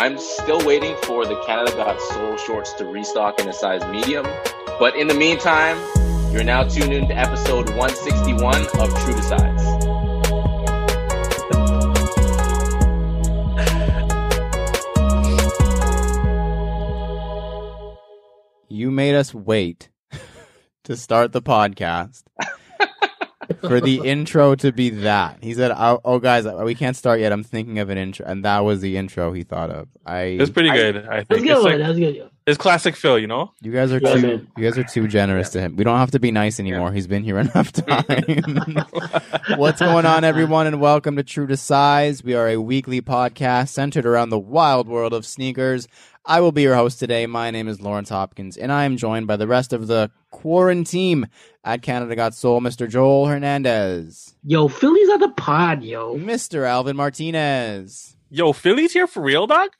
I'm still waiting for the Canada Got Soul shorts to restock in a size medium. But in the meantime, you're now tuned in to episode 161 of True to Size. You made us wait to start the podcast for the intro to be that. He said, "Oh, oh, guys, we can't start yet. I'm thinking of an intro," and that was the intro he thought of. I, It's pretty good. I That's think a good it's, one. like, That's good one. it's classic Phil. You know, you guys are Yeah, too, man. you guys are too generous to him. We don't have to be nice anymore. He's been here enough time. What's going on, everyone, and welcome to True to Size. We are a weekly podcast centered around the wild world of sneakers. I will be your host today. My name is Lawrence Hopkins, and I am joined by the rest of the quarantine at Canada Got Soul, Mr. Joel Hernandez, Yo, Philly's at the pod, yo. Mr. Alvin Martinez. yo, Philly's here for real, dog.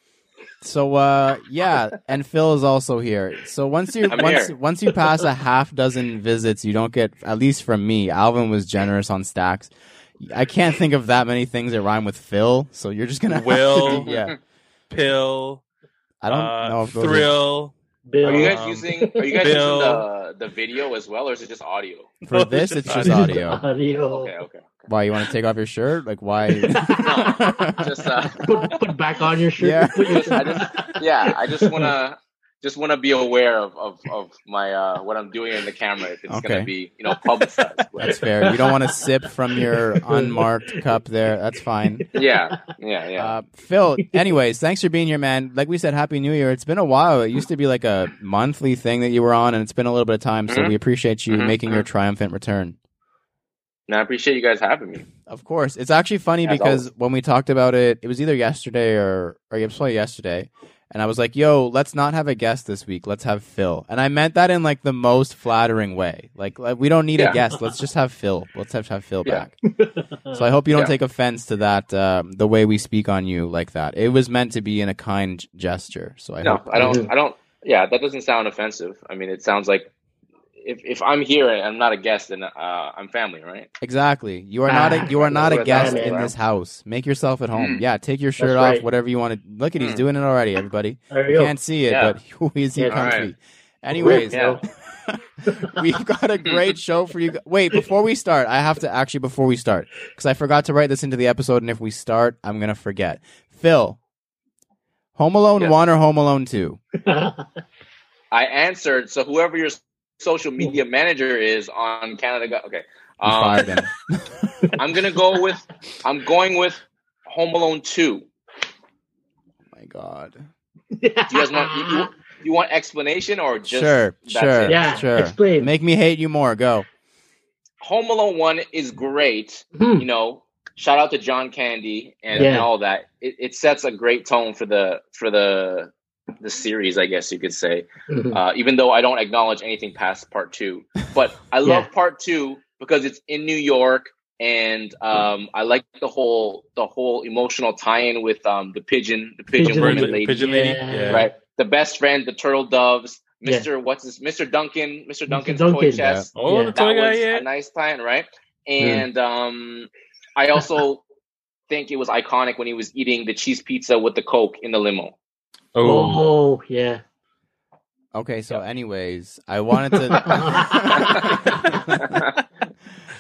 So uh yeah, and Phil is also here. So once you once here. once you pass a half dozen visits, you don't get at least from me. Alvin was generous on stacks. I can't think of that many things that rhyme with Phil, so you're just gonna have to Will. do- yeah. Pill. I don't uh, know if those are- thrill. Bill. Are you guys Um, using Are you guys Bill. using the the video as well, or is it just audio? for this it's just audio. Audio. Okay, okay. Why you want to take off your shirt? Like why? Just uh, Put, put back on your shirt. Yeah. Put your- I just- yeah, I just wanna just wanna be aware of of, of my uh what I'm doing in the camera if it's Okay. gonna be you know publicized. But- That's fair. You don't want to sip from your unmarked cup there. That's fine. yeah, yeah, yeah. Uh, Phil, anyways, thanks for being here, man. Like we said, Happy New Year. It's been a while. It used to be like a monthly thing that you were on, and it's been a little bit of time. So Mhm. we appreciate you Mhm. making your triumphant return. and I appreciate you guys having me. Of course, it's actually funny As because always. when we talked about it, it was either yesterday or or it was probably yesterday, and I was like, "Yo, let's not have a guest this week. Let's have Phil." And I meant that in like the most flattering way. Like, like we don't need a guest. Let's just have Phil. Let's have, have Phil Yeah. back. So I hope you don't Yeah. take offense to that, um, the way we speak on you like that. It was meant to be in a kind gesture. So I No, hope. I don't. I don't. Yeah, that doesn't sound offensive. I mean, it sounds like if if I'm here and I'm not a guest, then uh, I'm family, right? Exactly. You are not a you are not a guest in this house. Make yourself at home. Mm. Yeah, take your shirt That's off, right. whatever you want to. Look at he's Mm. doing it already. Everybody you you can't see it, Yeah. but who is he Yeah. comfy? Alright. Anyways, Yeah. we've got a great show for you. Wait, before we start, I have to actually before we start because I forgot to write this into the episode, and if we start, I'm gonna forget. Phil, Home Alone Yes. one or Home Alone two? I answered. So whoever your social media manager is on Canada, Got- okay. Um. I'm gonna go with. I'm going with Home Alone Two. Oh my God. Do Do you guys want you, you, you want explanation or just sure, sure, it? Yeah, sure. explain. Make me hate you more. Go. Home Alone One is great. Hmm. You know, shout out to John Candy and, Yeah. and all that. It, it sets a great tone for the for the the series, I guess you could say. Mhm. Uh, even though I don't acknowledge anything past part two, but I love part two because it's in New York, and um, I like the whole the whole emotional tie-in with um, the pigeon, the pigeon, Pigeon woman lady. lady, Pigeon lady. Yeah. Yeah. right? The best friend, the turtle doves, Yeah. Mister what's this, Mister Duncan, Mister Duncan's Duncan. toy chest. Oh, Yeah. the toy guy. Yeah. a nice tie-in, right? And um, I also think it was iconic when he was eating the cheese pizza with the coke in the limo. Oh. Oh, yeah. Okay, so anyways, I wanted to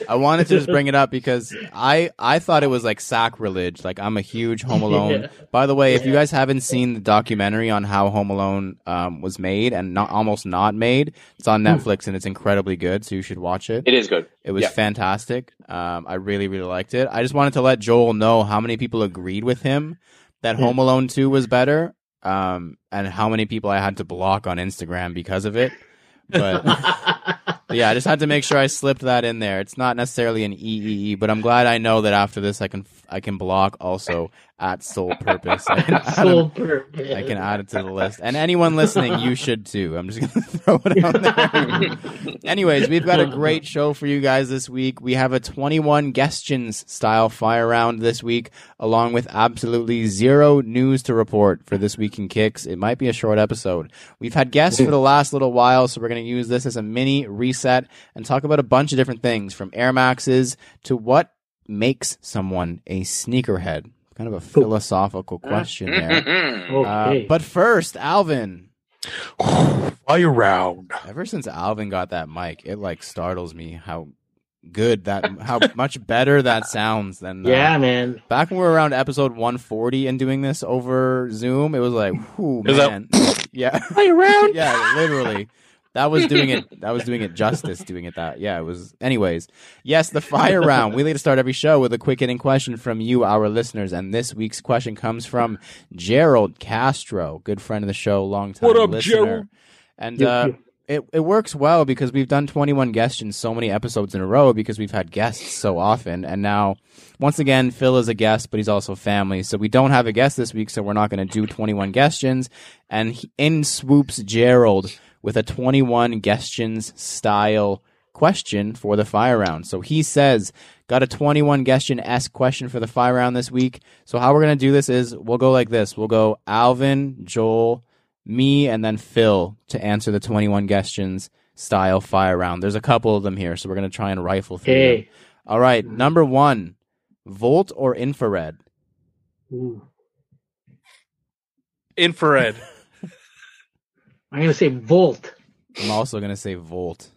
I wanted to just bring it up because I I thought it was like sacrilege. Like I'm a huge Home Alone. Yeah. By the way, if you guys haven't seen the documentary on how Home Alone um, was made and not almost not made, it's on Hmm. Netflix and it's incredibly good. So you should watch it. It is good. It was Yeah. fantastic. Um, I really, really liked it. I just wanted to let Joel know how many people agreed with him that Yeah. Home Alone 2 was better, um, and how many people I had to block on Instagram because of it. But, but yeah, I just had to make sure I slipped that in there. It's not necessarily an EEE, but I'm glad I know that after this I can I can block also at Soul Purpose. I can add Sole purpose. I can add it to the list. And anyone listening, you should too. I'm just going to throw it out there. Anyways, we've got a great show for you guys this week. We have a 21 questions style fire round this week, along with absolutely zero news to report for this week in kicks. It might be a short episode. We've had guests for the last little while, so we're going to use this as a mini reset and talk about a bunch of different things from Air Maxes to what makes someone a sneakerhead kind of a philosophical question there. Uh, but first, Alvin. Fire round. Ever since Alvin got that mic, it like startles me how good that, how much better that sounds than uh, yeah, man. Back when we were around episode 140 and doing this over Zoom, it was like, whoo, Is that- man. yeah. Fire round. yeah, literally. That was doing it. That was doing it justice. Doing it that. Yeah, it was. Anyways, yes, the fire round. We like to start every show with a quick hitting question from you, our listeners, and this week's question comes from Gerald Castro, good friend of the show, long time What up, listener. Gerald? And Yep, uh, yep. it it works well because we've done 21 guests in so many episodes in a row because we've had guests so often, and now once again Phil is a guest, but he's also family. So we don't have a guest this week, so we're not going to do 21 questions. And he, in swoops Gerald with a 21 questions style question for the fire round. So he says, got a 21 question esque question for the fire round this week. So how we're going to do this is we'll go like this. We'll go Alvin, Joel, me, and then Phil to answer the 21 questions style fire round. There's a couple of them here, so we're going to try and rifle through them. All right. Number one, volt or infrared? Ooh. Infrared. I'm gonna say Volt. I'm also going to say volt.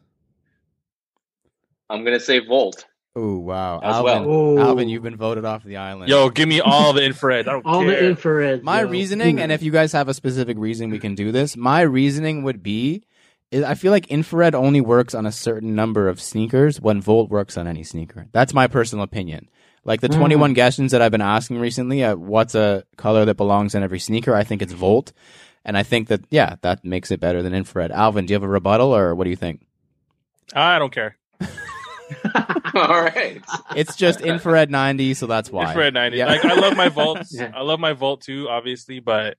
I'm gonna say Volt. Oh, wow. As Alvin, well. Alvin, you've been voted off the island. Yo, give me all the infrared. I don't All care. the infrared. My yo. reasoning, and if you guys have a specific reason we can do this, my reasoning would be is I feel like infrared only works on a certain number of sneakers when volt works on any sneaker. That's my personal opinion. Like the Mm. 21 questions that I've been asking recently, uh, what's a color that belongs in every sneaker? I think it's volt. And I think that, yeah, that makes it better than infrared. Alvin, do you have a rebuttal or what do you think? I don't care. All right. It's just infrared 90, so that's why. Infrared 90. Yeah. Like I love my volts. Yeah. I love my volt too, obviously, but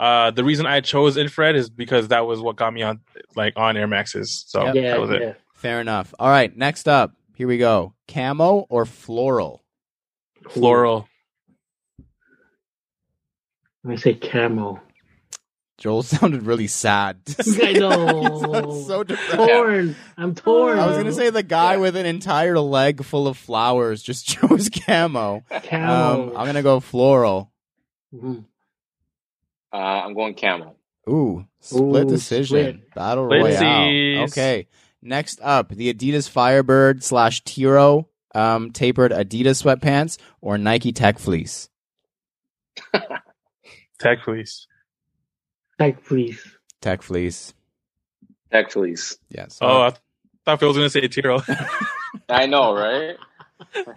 uh the reason I chose infrared is because that was what got me on like on Air Maxes. So Yep. yeah, that was it. Fair enough. All right, next up. Here we go. Camo or floral? Floral. I'm gonna say camo. Joel sounded really sad. I know. So depressed. Torn. I'm torn. I was gonna say the guy Yeah. with an entire leg full of flowers just chose camo. camo. Um, I'm gonna go floral. Mhm. Uh, I'm going camo. Ooh, split Ooh, decision, split. battle royale. Okay, next up, the Adidas Firebird slash Tiro um, tapered Adidas sweatpants or Nike Tech Fleece. Tech Fleece. Tech Fleece. Tech Fleece. Tech Fleece. Yes. Oh, I thought Phil was gonna say Tiro. I know, right?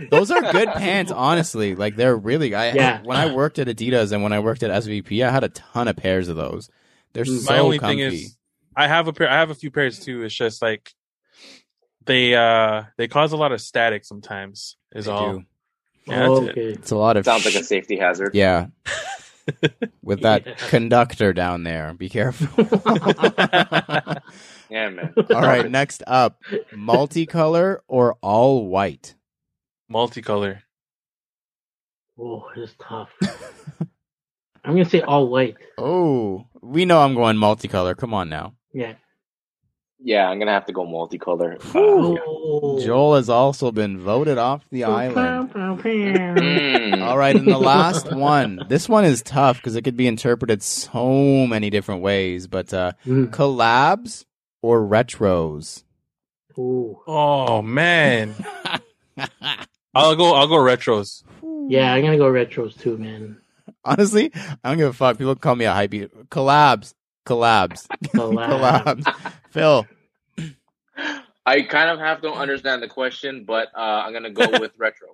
Those are good pants, honestly. Like they're really. I Yeah. when I worked at Adidas and when I worked at SVP, I had a ton of pairs of those. They're My so My only comfy. thing is I have a pair I have a few pairs too. It's just like they uh they cause a lot of static sometimes is They all. do. Yeah, that's it. okay. It's a lot of Sounds like a safety hazard. yeah. With that Yeah. conductor down there, be careful. Yeah, man. all right, next up, multicolor or all white. Multicolor. Oh, it's tough. I'm gonna say all white. Oh, we know I'm going multicolor. Come on now. Yeah. Yeah, I'm gonna have to go multicolor. Uh. Joel has also been voted off the island. mm. All right, and the last one. This one is tough because it could be interpreted so many different ways. But uh, Mm. collabs or retros. Ooh. Oh man. I'll go I'll go retros. Yeah, I'm gonna go retros too, man. Honestly, I don't give a fuck. People call me a hype. Collabs, collabs, Collab. collabs. Phil, I kind of have to understand the question, but uh, I'm gonna go with retro.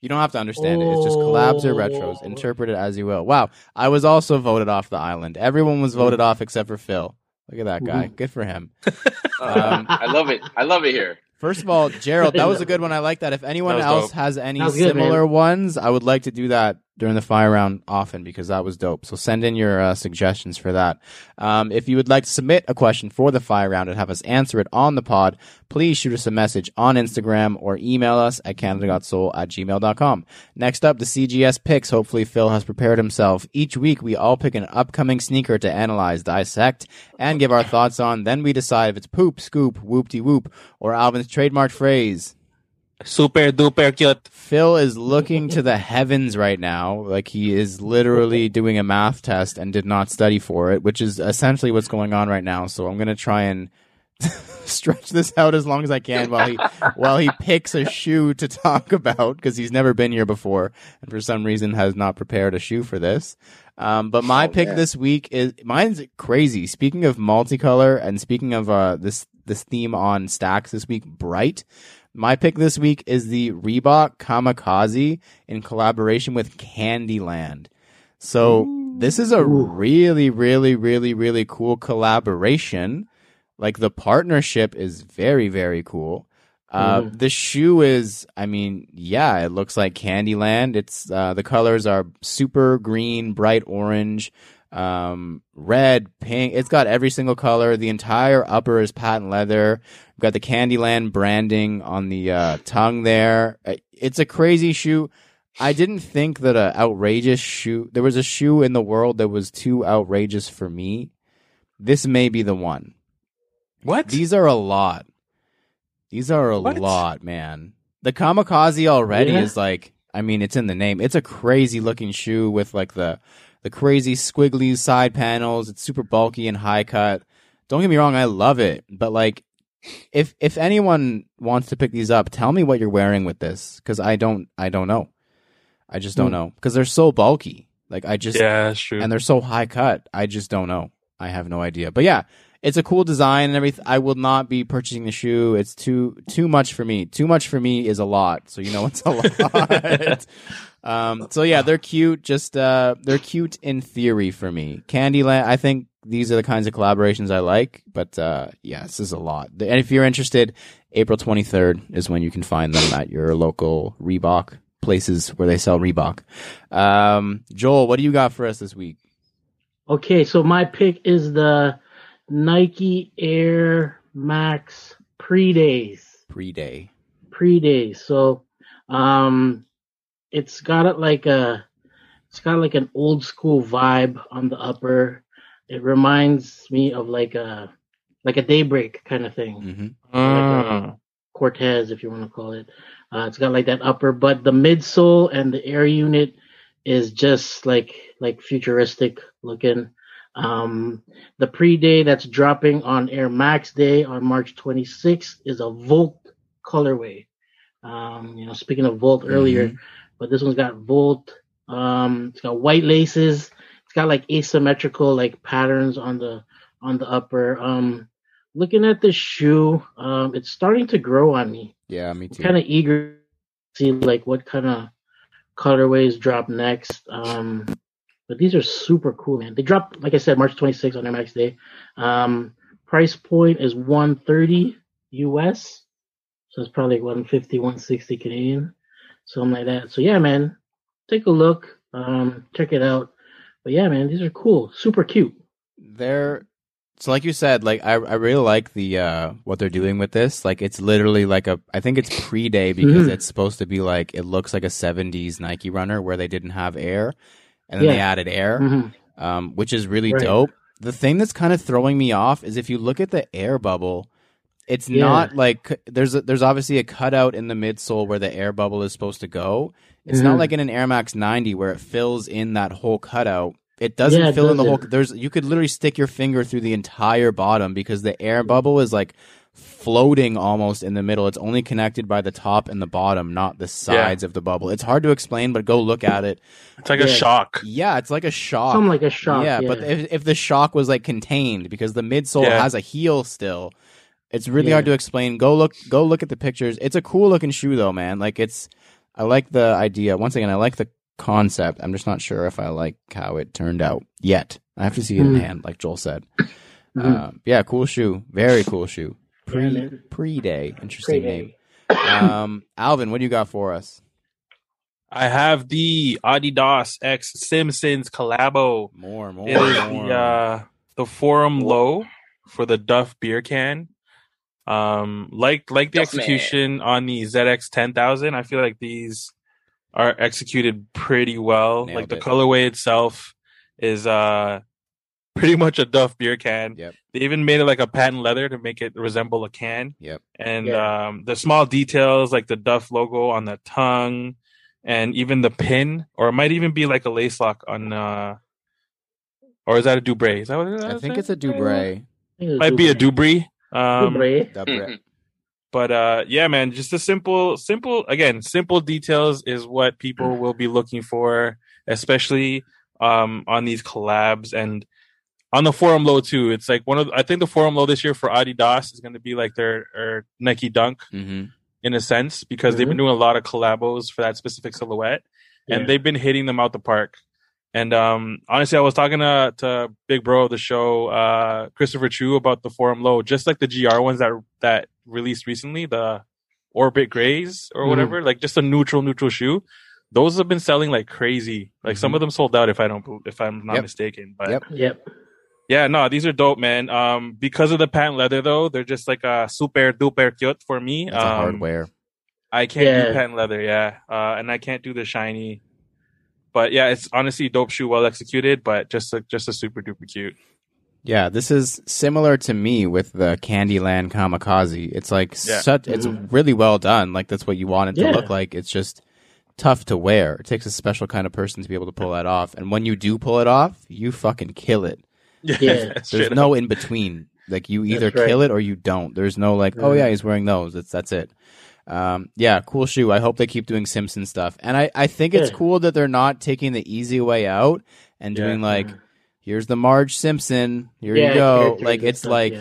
you don't have to understand it. It's just collabs or retros. Oh. Interpret it as you will. Wow, I was also voted off the island. Everyone was voted off except for Phil. Look at that guy. Mhm. Good for him. Um, I love it. I love it here. First of all, Gerald, that was a good one. I like that. If anyone That else dope. has any That was good, similar ones, I would like to do that during the fire round often because that was dope. So send in your uh, suggestions for that. Um, if you would like to submit a question for the fire round and have us answer it on the pod, please shoot us a message on Instagram or email us at canada.soul at gmail.com. Next up, the CGS picks. Hopefully Phil has prepared himself. Each week, we all pick an upcoming sneaker to analyze, dissect, and give our thoughts on. Then we decide if it's poop, scoop, whoop-de-whoop, or Alvin's trademark phrase. Super duper cute. Phil is looking to the heavens right now, like he is literally doing a math test and did not study for it, which is essentially what's going on right now. So I'm gonna try and stretch this out as long as I can while he while he picks a shoe to talk about because he's never been here before and for some reason has not prepared a shoe for this. Um, but my Oh, pick man. this week is mine's crazy. Speaking of multicolor and speaking of uh, this this theme on stacks this week, bright. My pick this week is the Reebok Kamikaze in collaboration with Candyland. So this is a really, really, really, really cool collaboration. Like the partnership is very, very cool. Uh, Mhm. the shoe is, I mean, yeah, it looks like Candyland. It's, uh, the colors are super green, bright orange, um, red, pink. It's got every single color. The entire upper is patent leather. We've got the Candyland branding on the, uh, tongue there. Uh, It's a crazy shoe. I didn't think that an outrageous shoe, there was a shoe in the world that was too outrageous for me. This may be the one. What? These are a lot. These are a What? lot, man. The kamikaze already Yeah. is like, I mean, it's in the name. It's a crazy looking shoe with like the the crazy squiggly side panels. It's super bulky and high cut. Don't get me wrong, I love it, but like, if if anyone wants to pick these up, tell me what you're wearing with this because I don't I don't know. I just don't Hmm. know because they're so bulky. Like I just yeah, that's true. and they're so high cut. I just don't know. I have no idea. But yeah, it's a cool design and everything. I will not be purchasing the shoe. It's too too much for me. Too much for me is a lot. So you know it's a lot. um. So yeah, they're cute. Just uh, they're cute in theory for me. Candyland. I think these are the kinds of collaborations I like. But uh, yeah, this is a lot. And if you're interested, April 23rd is when you can find them at your local Reebok places where they sell Reebok. Um, Joel, what do you got for us this week? Okay, so my pick is the Nike Air Max Pre Days. Pre day. Pre Days. So, um, it's got it like a, it's got like an old school vibe on the upper. It reminds me of like a, like a daybreak kind of thing. hmm Mm. Cortez, if you want to call it. Uh, it's got like that upper, but the midsole and the air unit is just like like futuristic looking. Um, the pre-day that's dropping on Air Max Day on March 26th is a Volt colorway. Um, you know, speaking of Volt earlier, but this one's got Volt. Um, it's got white laces. Got like asymmetrical like patterns on the on the upper. Um, looking at the shoe, um, it's starting to grow on me. Yeah, me too. Kind of eager to see like what kind of colorways drop next. Um, but these are super cool, man. They drop, like I said, March 26th on MX Day. Um, price point is 130 US, so it's probably 150, 160 Canadian, something like that. So yeah, man, take a look, um, check it out. But yeah, man, these are cool, super cute. They're so like you said, like I I really like the uh what they're doing with this. Like it's literally like a I think it's pre day because Mhm. it's supposed to be like it looks like a seventies Nike runner where they didn't have air and then they added air. Mhm. um, which is really Right. dope. The thing that's kind of throwing me off is if you look at the air bubble, it's Yeah. not like there's a, there's obviously a cutout in the midsole where the air bubble is supposed to go. It's not Mhm. like in an Air Max 90 where it fills in that whole cutout. It doesn't Yeah, it fill in the whole. There's you could literally stick your finger through the entire bottom because the air bubble is like floating almost in the middle. It's only connected by the top and the bottom, not the sides of the bubble. It's hard to explain, but go look at it. It's like a shock. Yeah, it's like a shock. Something like a shock. Yeah, Yeah, but if, if the shock was like contained because the midsole Yeah. has a heel still, it's really Yeah. hard to explain. Go look, go look at the pictures. It's a cool looking shoe though, man. Like it's, I like the idea. Once again, I like the concept. I'm just not sure if I like how it turned out yet. I have to see it in Mm. hand, like Joel said. Mhm. Uh, yeah, cool shoe. Very cool shoe. Yeah, Pre pre day. Interesting Pre-day. name. Um, Alvin, what do you got for us? I have the Adidas X Simpsons collabo. More, more, It is more. the uh, the Forum Low for the Duff beer can. Um, like like the Duff man. execution on the ZX ten thousand, I feel like these are executed pretty well. Nailed like the it. colorway itself is uh pretty much a Duff beer can. Yep. They even made it like a patent leather to make it resemble a can. Yep. And Yeah. um, the small details like the Duff logo on the tongue, and even the pin, or it might even be like a lace lock on. uh Or is that a Dubray? Is that what it is? I think it's a Dubray. Might be a Dubry. Um, Dubre. Dubray. but uh yeah man just a simple simple again simple details is what people will be looking for especially um on these collabs and on the forum low too. It's like one of i think the forum low this year for adidas is going to be like their or nike dunk hmm in a sense because they've been doing a lot of collabos for that specific silhouette and they've been hitting them out the park and um honestly i was talking to, to big bro of the show uh christopher chu about the forum low just like the gr ones that that released recently the orbit grays or Mhm. whatever like just a neutral neutral shoe those have been selling like crazy like some Mhm. of them sold out if i don't if i'm not Yep. mistaken but Yep. Yep. yeah, no, these are dope, man. Um, because of the patent leather, though, they're just like a super duper cute for me. That's a um, hardware. I can't Yeah. do patent leather, yeah, uh, and I can't do the shiny. But yeah, it's honestly dope shoe, well executed, but just a, just a super duper cute. Yeah, this is similar to me with the Candyland Kamikaze. It's like Yeah. such it's Mhm. really well done. Like that's what you want it Yeah. to look like. It's just tough to wear. It takes a special kind of person to be able to pull that off. And when you do pull it off, you fucking kill it. Yeah. There's no in between. Like you either right. kill it or you don't. There's no like, oh yeah, he's wearing those. That's that's it. Um, yeah, cool shoe. I hope they keep doing Simpson stuff. And I, I think it's Yeah. cool that they're not taking the easy way out and Yeah. doing like, here's the Marge Simpson. Here Yeah, you go. Like it's like.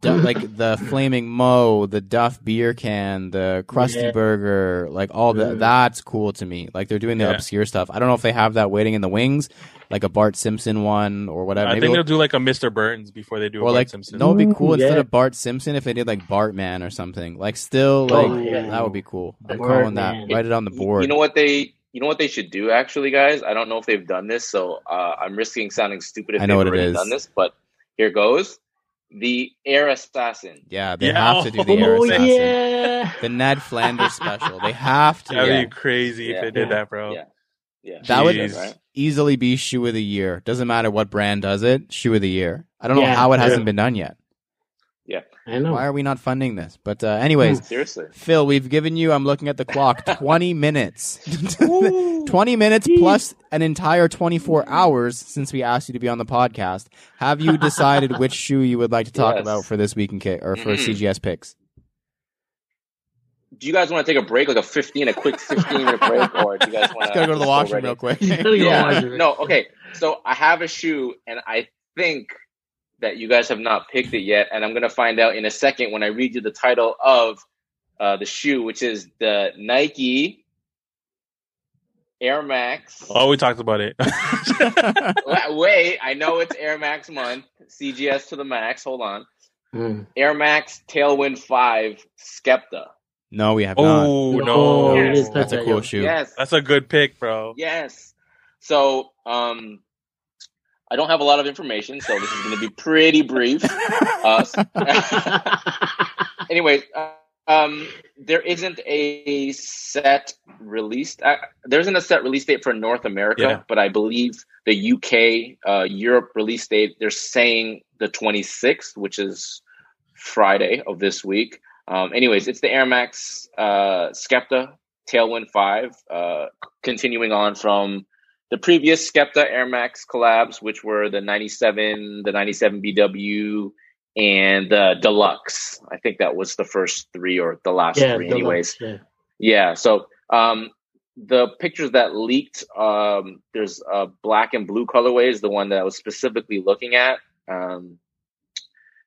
Du- like the flaming Moe, the Duff beer can, the Krusty Yeah. Burger, like all the that's cool to me. Like they're doing the Yeah. obscure stuff. I don't know if they have that waiting in the wings, like a Bart Simpson one or whatever. I Maybe think they'll do like a Mr. Burns before they do a or Bart like Simpson. no, it'd be cool Ooh, instead yeah. of Bart Simpson if they did like Bartman or something. Like still like Oh, yeah. that would be cool. I'm Bartman. calling that. Write it on the board. You know what they you know what they should do actually, guys? I don't know if they've done this, so uh, I'm risking sounding stupid if I know they've what it already is. done this, but here goes. The Air Assassin. Yeah, they Yeah. have to do the air Oh assassin. yeah. The Ned Flanders special. They have to. That'd Yeah. be crazy Yeah. if they did that, bro. Yeah. Yeah. That would Jeez. right? easily be shoe of the year. Doesn't matter what brand does it. Shoe of the year. I don't know how it hasn't yeah. been done yet. I know. Why are we not funding this? But uh, anyways, Seriously. Phil, we've given you. I'm looking at the clock. 20 minutes. 20 minutes plus an entire 24 hours since we asked you to be on the podcast. Have you decided which shoe you would like to talk Yes. about for this week in K or for Mhm. CGS picks? Do you guys want to take a break, like a 15, a quick 15 minute break, or do you guys want Just gotta go to the washroom real quick. You gotta go yeah. No, okay. So I have a shoe, and I think that you guys have not picked it yet, and I'm gonna find out in a second when I read you the title of uh, the shoe, which is the Nike Air Max. Oh, we talked about it. Wait, I know it's Air Max month. CGS to the max. Hold on. Mm. Air Max Tailwind Five Skepta. No, we have not. oh No, no, it is That's a cool shoe. Yes. that's a good pick, bro. Yes. So, um, I don't have a lot of information, so this is going to be pretty brief. Uh, anyways, uh, um, there isn't a set release. Uh, there isn't a set release date for North America, Yeah. but I believe the UK, uh, Europe release date. They're saying the 26th, which is Friday of this week. Um, anyways, it's the Air Max uh, Skepta Tailwind Five, uh, continuing on from the previous Skepta Air Max collabs, which were the 97, the 97 BW, and the Deluxe. I think that was the first three or the last yeah, three, Deluxe, anyways. Yeah. Yeah. So um, the pictures that leaked, um, there's a black and blue colorways, the one that I was specifically looking at. Um,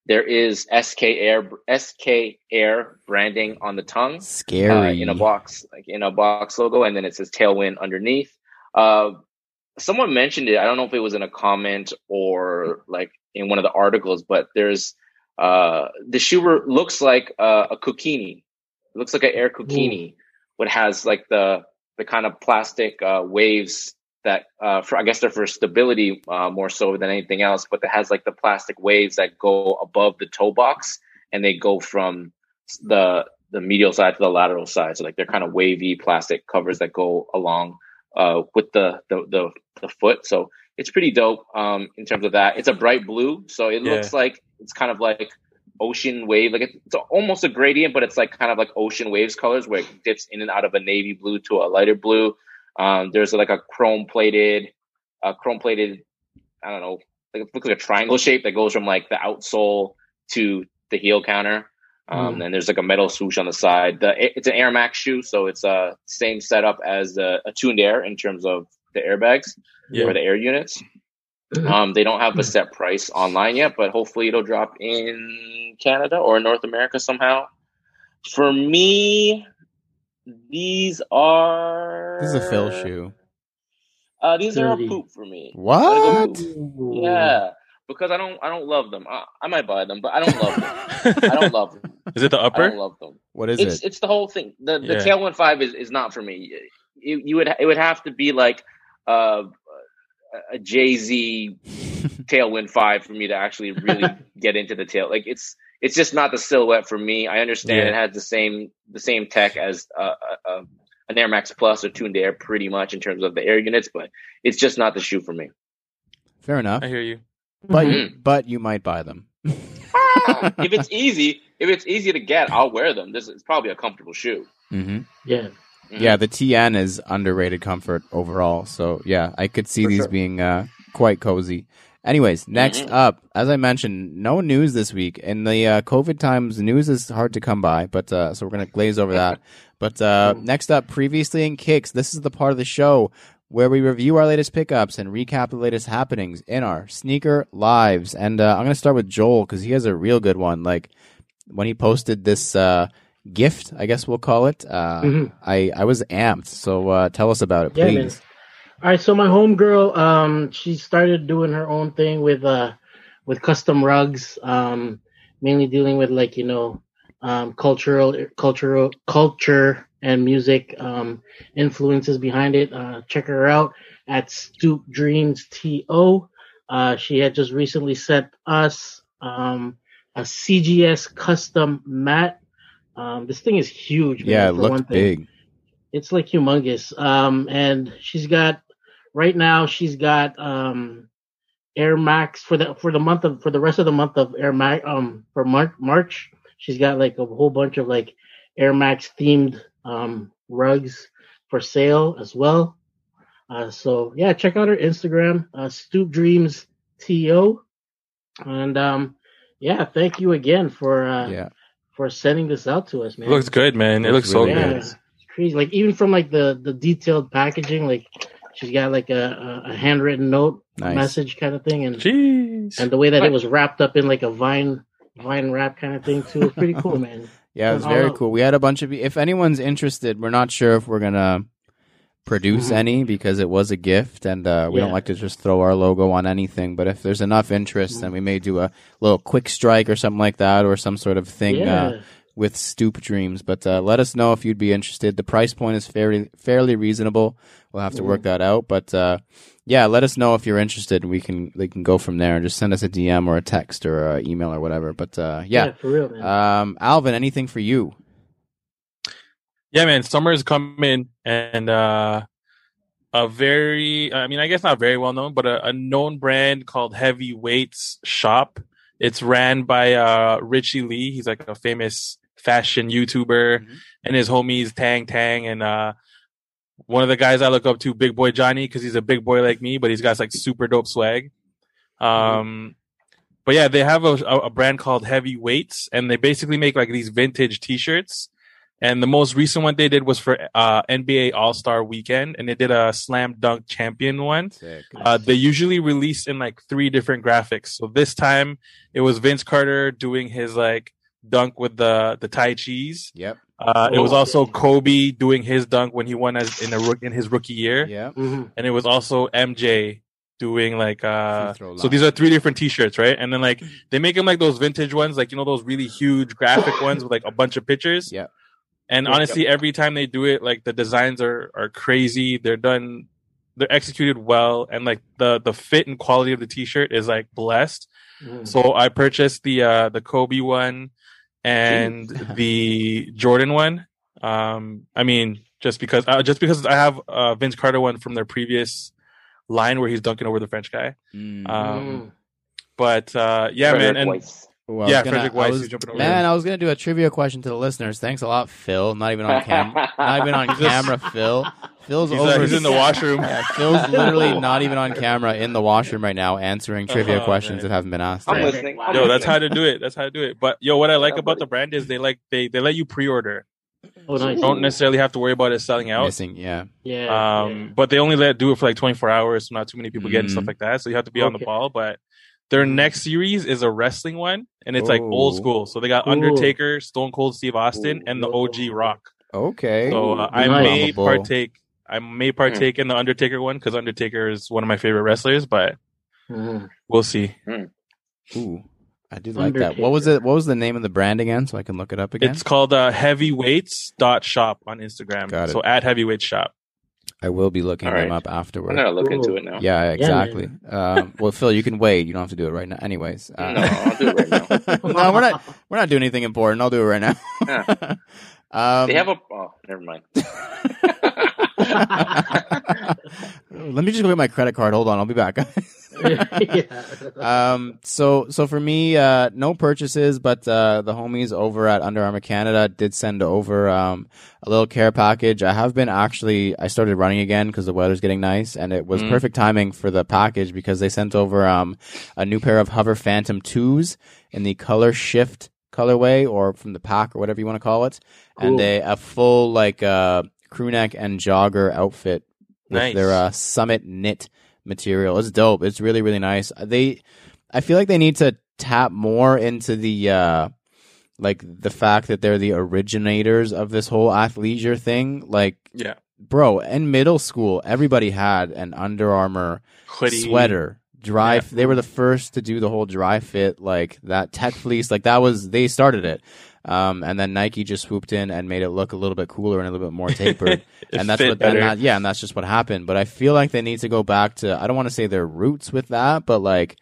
there is SK Air SK Air branding on the tongue Scary. uh, in a box, like in a box logo, and then it says Tailwind underneath. Uh, someone mentioned it. I don't know if it was in a comment or like in one of the articles, but there's uh, the shoe looks like uh, a Kukini. It looks like an Air Kukini, but has like the the kind of plastic uh, waves that uh, for I guess they're for stability uh, more so than anything else. But that has like the plastic waves that go above the toe box and they go from the the medial side to the lateral side. So like they're kind of wavy plastic covers that go along uh, with the, the the the foot. So it's pretty dope um, in terms of that. It's a bright blue, so it Yeah. looks like it's kind of like ocean wave, like it's, it's almost a gradient, but it's like kind of like ocean waves colors where it dips in and out of a navy blue to a lighter blue. Um, there's like a chrome plated, uh, chrome plated, I don't know, like it looks like a triangle shape that goes from like the outsole to the heel counter. Um, Mm. And there's like a metal swoosh on the side. The, it's an Air Max shoe, so it's a uh, same setup as the, a tuned air in terms of the airbags Yeah. or the air units. Um, they don't have a set price online yet, but hopefully it'll drop in Canada or North America somehow. For me, these are This is a Phil shoe. Uh, these are a poop for me. What? Ooh. Yeah, because I don't I don't love them. I, I might buy them, but I don't love them. I don't love them. Is it the upper? I don't upper? love them. What is it's it? it's the whole thing. The the Yeah. Tailwind Five is, is not for me. You, you would it would have to be like uh, a Jay Z Tailwind Five for me to actually really get into the tail. Like it's it's just not the silhouette for me. I understand Yeah. it has the same the same tech as uh, uh, uh, an Air Max Plus or tuned air, pretty much in terms of the air units, but it's just not the shoe for me. Fair enough. I hear you. But Mm-hmm. you, but you might buy them. if it's easy, if it's easy to get, I'll wear them. This is probably a comfortable shoe. hmm Yeah. Mhm. Yeah, the TN is underrated comfort overall. So yeah, I could see For these sure. being uh, quite cozy. Anyways, next Mhm. up, as I mentioned, no news this week. In the uh, COVID times, news is hard to come by, but uh, so we're gonna glaze over that. But uh, Mm-hmm. next up, previously in kicks, this is the part of the show where we review our latest pickups and recap the latest happenings in our sneaker lives. And uh, I'm gonna start with Joel because he has a real good one. Like when he posted this uh, gift, I guess we'll call it. Uh, Mhm. I I was amped. So uh, tell us about it, Yeah, man. please. All right, so my homegirl, um, she started doing her own thing with uh, with custom rugs, um, mainly dealing with like you know, um, cultural, cultural, culture and music um, influences behind it. Uh, check her out at Stoop Dreams To. Uh, she had just recently sent us um, a CGS custom mat. Um, this thing is huge. Man, Yeah, it looked big. it's like humongous. Um, and she's got right now she's got um Air Max for the for the month of for the rest of the month of Air Max um for March March she's got like a whole bunch of like Air Max themed um rugs for sale as well. Uh, so yeah, check out her Instagram, uh, Stoop Dreams To, and um yeah, thank you again for uh Yeah. for sending this out to us, It man. looks good, man. It looks so really yeah, good. it's crazy. Like even from like the the detailed packaging, like she's got like a, a, a handwritten note Nice. message kind of thing, and Jeez. and the way that it was wrapped up in like a vine vine wrap kind of thing too. It's pretty cool, man. Yeah, it was very cool. We had a bunch of. If anyone's interested, we're not sure if we're gonna produce Mhm. any because it was a gift, and uh, we don't like to just throw our logo on anything. But if there's enough interest, then we may do a little quick strike or something like that, or some sort of thing yeah, uh, with Stoop Dreams. But uh, let us know if you'd be interested. The price point is fairly fairly reasonable. We'll have to work that out, but. Uh, yeah, let us know if you're interested. And we can we can go from there. And just send us a DM or a text or a email or whatever. But uh, yeah, for real, um, Alvin, anything for you? Yeah, man, summer's coming and uh a very I mean, I guess not very well known, but a, a known brand called Heavyweights Shop. It's ran by uh Richie Lee. He's like a famous fashion YouTuber Mhm. and his homies Tang Tang and uh one of the guys I look up to, Big Boy Johnny, because he's a big boy like me, but he's got like super dope swag. Um, but yeah, they have a, a, a brand called Heavyweights, and they basically make like these vintage T-shirts. And the most recent one they did was for uh, NBA All Star Weekend, and they did a slam dunk champion one. Uh, they usually release in like three different graphics. So this time it was Vince Carter doing his like dunk with the the Tai Chi's. Yep. Uh, it was Oh. also Kobe doing his dunk when he won as in a in his rookie year, Yep. Mhm. and it was also MJ doing like uh. So these are three different T-shirts, right? And then like they make them like those vintage ones, like you know those really huge graphic ones with like a bunch of pictures. Yep. And Yep, honestly, every time they do it, like the designs are are crazy. They're done, they're executed well, and like the the fit and quality of the T-shirt is like blessed. Mhm. So I purchased the uh the Kobe one and the Jordan one. Um, I mean, just because uh, just because I have uh Vince Carter one from their previous line where he's dunking over the French guy. Mm. Um, but uh, yeah, man, and Weis. Ooh, I was yeah, gonna- Frederick I Weis was- jumping over. Man, I was gonna do a trivia question to the listeners. Thanks a lot, Phil. Not even on camera. not even on camera, Phil. Phil's He's, over. uh, he's in the washroom. Yeah, Phil's literally not even on camera in the washroom right now, answering trivia Oh, questions man. that haven't been asked. I'm yet. listening. I'm Yo, that's how to do it. That's how to do it. But yo, what I like about the brand is they like they they let you pre-order. Oh, nice. Don't necessarily have to worry about it selling out. Missing, yeah. Yeah. Um, but they only let do it for like 24 hours, so not too many people get it and stuff Mhm. like that. So you have to be on the ball. But their next series is a wrestling one, and it's like old school. So they got Ooh. Undertaker, Stone Cold Steve Austin, and the OG Rock. Okay. So uh, I nice. may On the ball. partake. I may partake in the Undertaker one because Undertaker is one of my favorite wrestlers. But Mhm. we'll see. Ooh, I do like that. What was it? What was the name of the brand again? So I can look it up again. It's called uh, Heavyweights dot shop on Instagram. Got it. So at Heavyweights Shop. I will be looking All them up afterward. I'm gonna look Cool. into it now. Yeah, exactly. man. um, well, Phil, you can wait. You don't have to do it right now. Anyways, uh, No, I'll do it right now. no, we're not. We're not doing anything important. I'll do it right now. Yeah. um, They have a. Oh, never mind. Let me just go get my credit card. Hold on, I'll be back. yeah. um, so so for me, uh, no purchases, but uh, the homies over at Under Armour Canada did send over um, a little care package. I have been actually, I started running again because the weather's getting nice, and it was Mm. perfect timing for the package because they sent over um, a new pair of Hover Phantom twos in the color shift colorway or from the pack or whatever you want to call it, and a, a full like uh, crew neck and jogger outfit with Nice. their uh, summit knit material. It's dope. It's really really nice. They, I feel like they need to tap more into the uh, like the fact that they're the originators of this whole athleisure thing. Like, Yeah. bro, in middle school, everybody had an Under Armour Hoodie. sweater. Dry. Yeah. They were the first to do the whole dry fit, like that tech fleece. Like that was they started it. Um, and then Nike just swooped in and made it look a little bit cooler and a little bit more tapered. And that's what, and that, yeah, and that's just what happened. But I feel like they need to go back to. I don't want to say their roots with that, but like,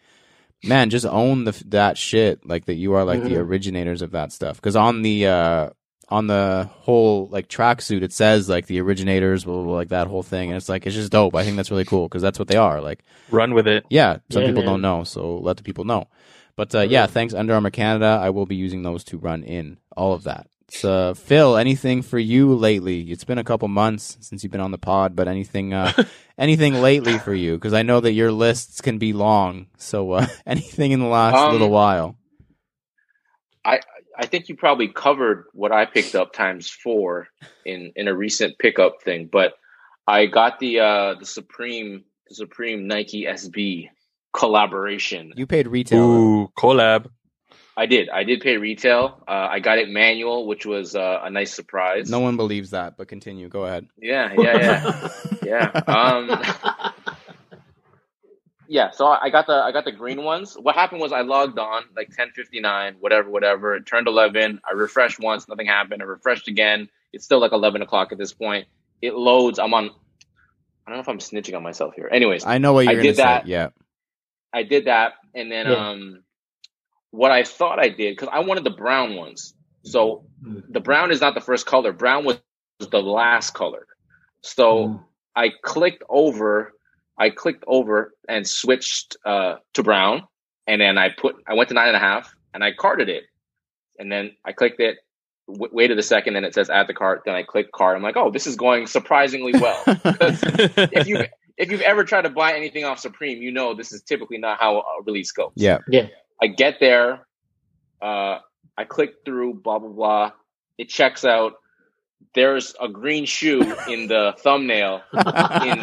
man, just own the that shit. Like that, you are like the Mhm. originators of that stuff. Because on the uh, on the whole like tracksuit, it says like the originators, blah, blah, blah, like that whole thing, and it's like it's just dope. I think that's really cool because that's what they are. Like, Run with it. yeah, some Yeah, people man. don't know, so let the people know. But uh, yeah, thanks Under Armour Canada. I will be using those to run in all of that. So, Phil, anything for you lately? It's been a couple months since you've been on the pod, but anything, uh, anything lately for you? Because I know that your lists can be long. So, uh, anything in the last Um, little while? I I think you probably covered what I picked up times four in in a recent pickup thing, but I got the uh the Supreme the Supreme Nike SB collaboration. You paid retail. Ooh, collab. I did. I did pay retail. Uh, I got it manual, which was uh, a nice surprise. No one believes that, but continue. Go ahead. Yeah, yeah, yeah, yeah. Um, yeah. So I I got the I got the green ones. What happened was I logged on like ten fifty nine, whatever, whatever. It turned eleven. I refreshed once, nothing happened. I refreshed again. It's still like eleven o'clock at this point. It loads. I'm on. I don't know if I'm snitching on myself here. Anyways, I know what you're going to did say. that. Yeah. I did that, and then Yeah. um, what I thought I did because I wanted the brown ones. So the brown is not the first color. Brown was the last color. So Mm. I clicked over, I clicked over and switched uh, to brown, and then I put, I went to nine and a half, and I carded it, and then I clicked it, w- waited a second, and it says add the cart. Then I click cart. I'm like, oh, this is going surprisingly well. if you if you've ever tried to buy anything off Supreme, you know this is typically not how a release goes. Yeah. Yeah. I get there, uh, I click through, blah blah blah. It checks out. There's a green shoe in the thumbnail in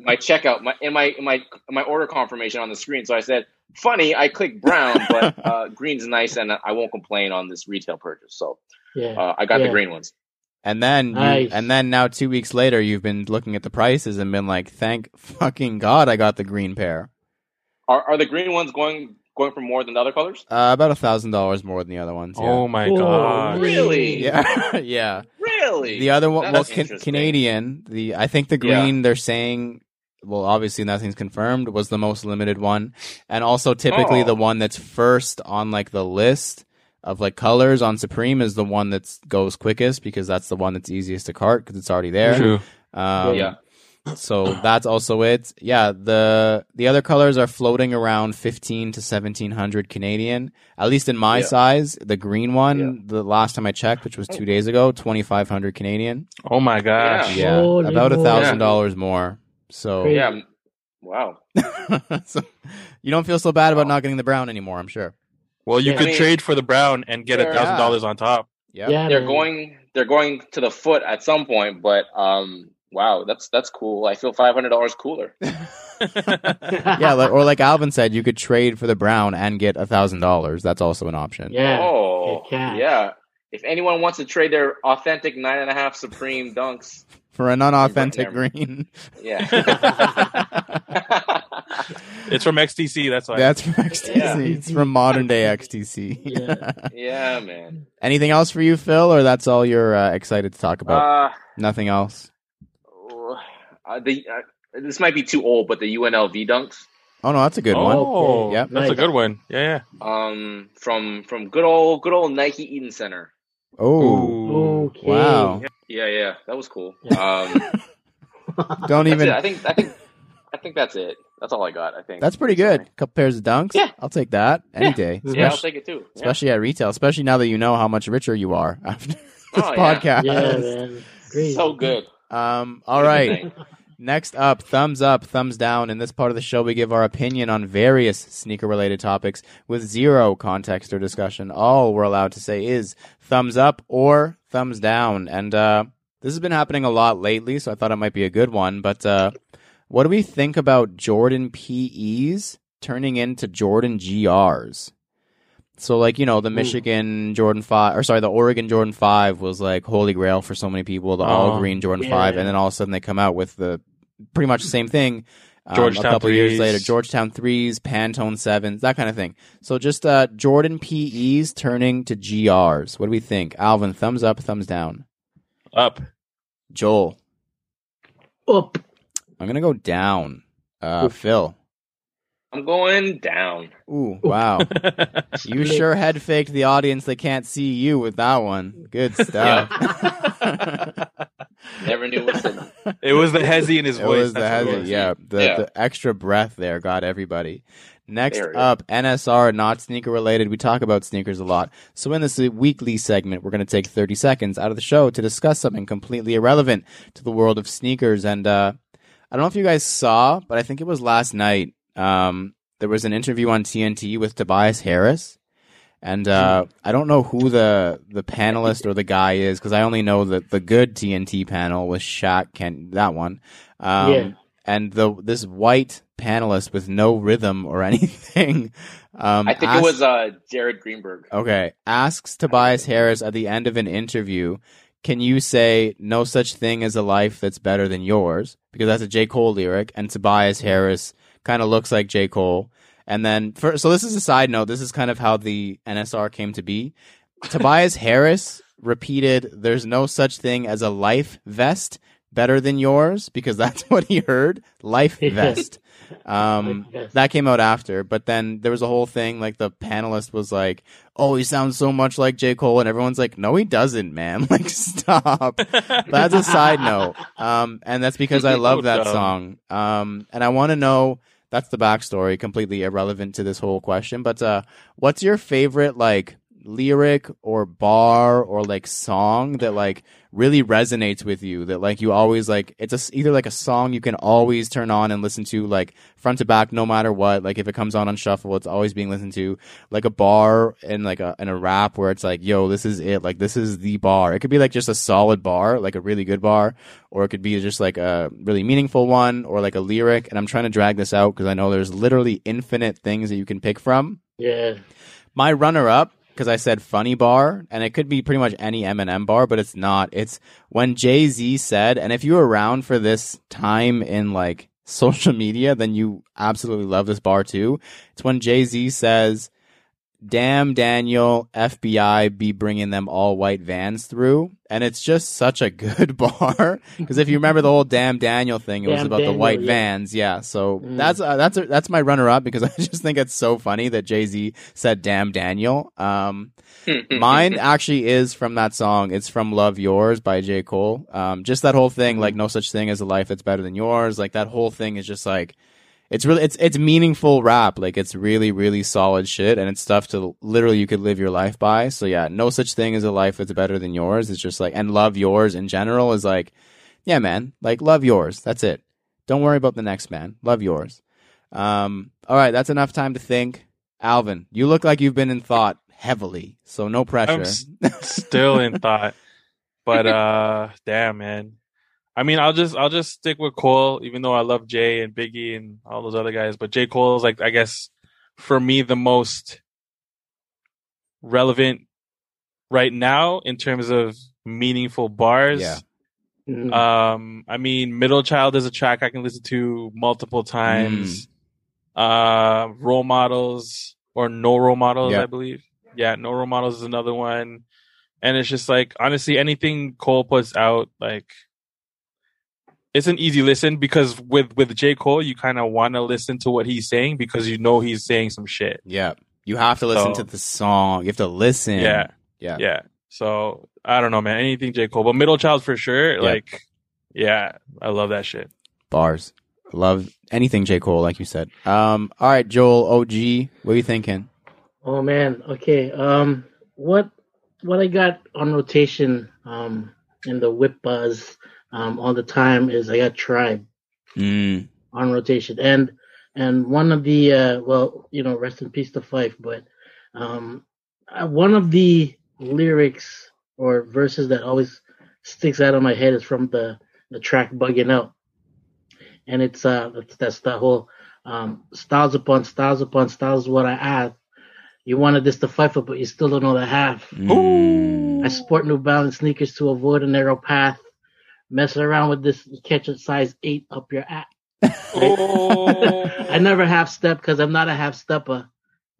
my checkout, my in my in my my order confirmation on the screen. So I said, "Funny, I clicked brown, but uh, green's nice, and I won't complain on this retail purchase." So Yeah. uh, I got the green ones. And then, you, and then now two weeks later, you've been looking at the prices and been like, "Thank fucking god, I got the green pair." Are are the green ones going going for more than the other colors? Uh, about a thousand dollars more than the other ones. Yeah. Oh my Whoa, god. Really? yeah, yeah. Really? The other one, well, can. Canadian. The I think the Yeah. green they're saying, well, obviously nothing's confirmed, was the most limited one, and also typically Oh. the one that's first on like the list of like colors on Supreme is the one that goes quickest because that's the one that's easiest to cart because it's already there. True. Um, Yeah. So that's also it. Yeah, the the other colors are floating around fifteen to seventeen hundred Canadian. At least in my Yeah. size, the green one, Yeah. the last time I checked, which was two days ago, twenty five hundred Canadian. Oh my gosh. Yeah. Yeah, about a thousand dollars more. So, Yeah. Wow. so you don't feel so bad about Wow. not getting the brown anymore. I'm sure. Well, you Yeah. could I mean- trade for the brown and get a thousand dollars on top. Yep. Yeah, They're man. going. They're going to the foot at some point, but um, wow, that's that's cool. I feel five hundred dollars cooler. yeah, like, or like Alvin said, you could trade for the brown and get a thousand dollars. That's also an option. Yeah. Oh, get yeah. If anyone wants to trade their authentic nine and a half Supreme dunks, For an non-authentic green. yeah. It's from XTC. That's why. That's from XTC. Yeah. It's from modern day XTC. Yeah. yeah, man. Anything else for you, Phil, or that's all you're uh, excited to talk about? Uh, Nothing else. uh, the uh, this might be too old, but the UNLV dunks Oh no, that's a good oh, one. Okay. Yep. that's a good one. Yeah, um from from good old good old Nike Eaton Centre. Oh, Okay. wow. Yeah, yeah, that was cool. Yeah. Um, Don't even. I think I think I think that's it. That's all I got. I think That's pretty good. A couple pairs of dunks. Yeah. I'll take that any Yeah. day. Yeah, Yeah, I'll take it too. Yeah. especially at retail. Especially now that you know how much richer you are after this Oh, podcast. Yeah, man. Crazy. So good. Um. All right. Next up, thumbs up, thumbs down. In this part of the show, we give our opinion on various sneaker related topics with zero context or discussion. All we're allowed to say is thumbs up or thumbs down. And uh, this has been happening a lot lately, so I thought it might be a good one. But uh, what do we think about Jordan PEs turning into Jordan GRs? So, like, you know, the Michigan Jordan 5, or sorry, the Oregon Jordan 5 was like holy grail for so many people, the all Oh, green Jordan yeah. 5. And then all of a sudden they come out with the pretty much the same thing. Um, a Georgetown couple years later, Georgetown 3s, Pantone 7s, that kind of thing. So, just uh, Jordan PEs turning to GRs. What do we think? Alvin, thumbs up, thumbs down. Up. Joel, Up. I'm going to go down. Uh, Phil. I'm going down. Ooh, wow. You sure head faked the audience that can't see you with that one. Good stuff. Never knew what's in it was the hezzy in his it voice. was the That's what it hezzy, was. yeah. The, Yeah. the extra breath there got everybody. Next There we go. up, NSR, not sneaker related. We talk about sneakers a lot. So in this weekly segment, we're going to take 30 seconds out of the show to discuss something completely irrelevant to the world of sneakers. And uh, I don't know if you guys saw, but I think it was last night. Um, there was an interview on TNT with Tobias Harris. And uh, I don't know who the the panelist or the guy is because I only know that the good TNT panel was Shaq Kent, that one. Um, Yeah. And the this white panelist with no rhythm or anything. Um, I think asked- it was uh, Jared Greenberg. Okay. Asks Tobias Harris at the end of an interview, can you say no such thing as a life that's better than yours? Because that's a J. Cole lyric, and Tobias Harris kind of looks like J. Cole. And then, for, so this is a side note. This is kind of how the NSR came to be. Tobias Harris repeated, "There's no such thing as a life vest better than yours," because that's what he heard. Life vest. Um, that came out after, but then there was a whole thing like the panelist was like, "Oh, he sounds so much like J. Cole," and everyone's like, "No, he doesn't, man! Like, stop." that's a side note, um, and that's because I love that song, um, and I want to know. That's the backstory, completely irrelevant to this whole question. But uh, what's your favorite like lyric or bar or like song that like really resonates with you that like you always like it's a, either like a song you can always turn on and listen to like front to back no matter what. Like if it comes on on shuffle it's always being listened to. Like a bar and like a in a rap where it's like yo this is it. Like this is the bar. It could be like just a solid bar like a really good bar or it could be just like a really meaningful one or like a lyric. And i'm trying to drag this out because i know there's literally infinite things that you can pick from. Yeah. my runner up because I said funny bar, and it could be pretty much any Eminem bar, but it's not. It's when Jay Z said, and if you were around for this time in like social media, then you absolutely love this bar too. It's when Jay Z says, damn Daniel, FBI be bringing them all white vans through. And it's just such a good bar. Because if you remember the whole damn Daniel thing, it was Damn about the white yeah. vans. Yeah. So Mm. that's, uh, that's, that's my runner up because I just think it's so funny that Jay Z said damn Daniel. Um, Mine actually is from that song. It's from Love Yours by J. Cole. Um, just that whole thing, like no such thing as a life that's better than yours. Like that whole thing is just like, it's really, it's, it's meaningful rap. Like it's really, really solid shit. And it's stuff to literally you could live your life by. So yeah, no such thing as a life that's better than yours. It's just like, and love yours in general is like, yeah, man, like love yours. That's it. Don't worry about the next man. Love yours. Um, all right. That's enough time to think. Alvin, you look like you've been in thought heavily, so no pressure. I'm s- still in thought. But uh damn man. I mean I'll just I'll just stick with Cole, even though I love Jay and Biggie and all those other guys. But J. Cole is like I guess for me the most relevant right now in terms of meaningful bars. Yeah. Mhm. Um I mean Middle Child is a track I can listen to multiple times. Uh role models or no role models, Yeah. I believe. Yeah, no role models is another one. And it's just like honestly anything Cole puts out, like it's an easy listen because with with J. Cole you kinda wanna listen to what he's saying because you know he's saying some shit. yeah. You have to listen So- to the song. You have to listen. Yeah. Yeah. Yeah. So I don't know, man. Anything J. Cole. But Middle Child for sure. Like yeah, I love that shit. Bars. Love anything J. Cole, like you said. Um, all right, Joel, OG, what are you thinking? Oh man, okay. Um, what what I got on rotation um in the whip buzz um all the time is I got Tribe Mm, on rotation, and and one of the uh well you know rest in peace to Phife, but um uh, one of the lyrics or verses that always sticks out of my head is from the the track bugging out, and it's uh that's, that's the whole um styles upon styles upon styles is what I have. You wanted this to fight for, but you still don't know the half. mm. I sport New Balance sneakers to avoid a narrow path. Messing around with this, catch a size eight up your ass. Oh I never half step because I'm not a half stepper.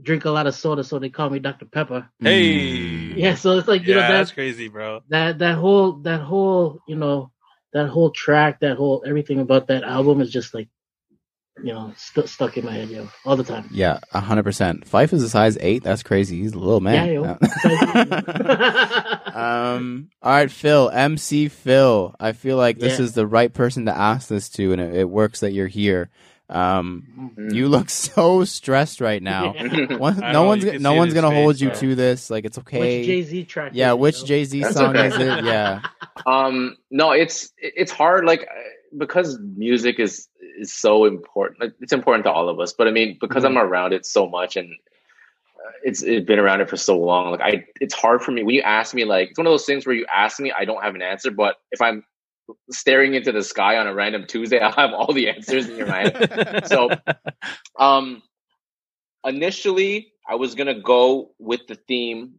Drink a lot of soda, so they call me Dr. Pepper. Hey. Mm. Yeah, so it's like you yeah, know that's crazy, bro. that that whole that whole you know that whole track, that whole everything about that album is just like you know st- stuck in my head, yo, all the time. Yeah, hundred percent. Phife is a size eight. That's crazy. He's a little man. Yeah, yo. um. All right, Phil. MC Phil. I feel like this Yeah. is the right person to ask this to, and it, it works that you're here. Um. Mm. You look so stressed right now. One, no know, one's you go- can no one's gonna his hold you so. to this. Like it's okay. Which Jay Z track? yeah. Which? Jay Z song okay. is it? Yeah. Um, no, it's it's hard. Like because music is is so important. It's important to all of us. But I mean, because I'm around it so much, and uh, it's it's been around it for so long. Like I, it's hard for me when you ask me. Like it's one of those things where you ask me, I don't have an answer. But if I'm staring into the sky on a random Tuesday, I'll have all the answers in your mind. So, um, initially, I was gonna go with the theme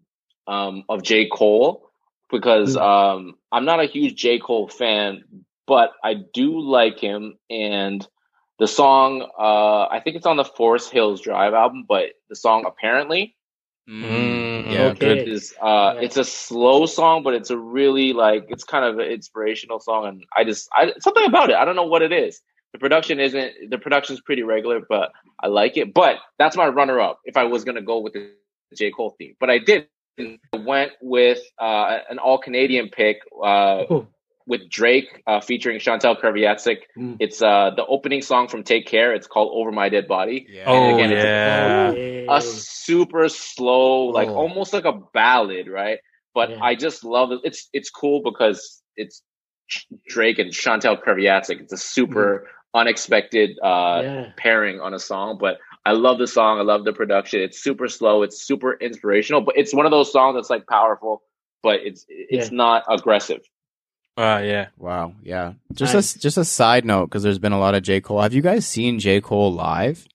um, of J. Cole because um, I'm not a huge J. Cole fan, but I do like him. And the song, uh, I think it's on the Forest Hills Drive album, but the song apparently Mm, yeah. okay. Good. is uh, Yeah. it's a slow song, but it's a really like it's kind of an inspirational song, and I just I something about it. I don't know what it is. The production isn't the production's pretty regular, but I like it. But that's my runner up if I was gonna go with the J Cole theme, but I did I went with uh, an all Canadian pick uh, with Drake uh, featuring Chantal Kreviazuk. Mm. It's uh, the opening song from Take Care. It's called Over My Dead Body Yeah. Oh again, it's a- yeah. hey. a super slow, like Oh. almost like a ballad, right? But Yeah. I just love it. It's it's cool because it's Drake and Chantal Kreviazuk. It's a super unexpected uh, yeah. pairing on a song, but I love the song. I love the production. It's super slow. It's super inspirational, but it's one of those songs that's like powerful, but it's it's Yeah. not aggressive. Uh, yeah. Wow. Yeah. Just Nice. a just a side note because there's been a lot of J Cole. Have you guys seen J Cole live?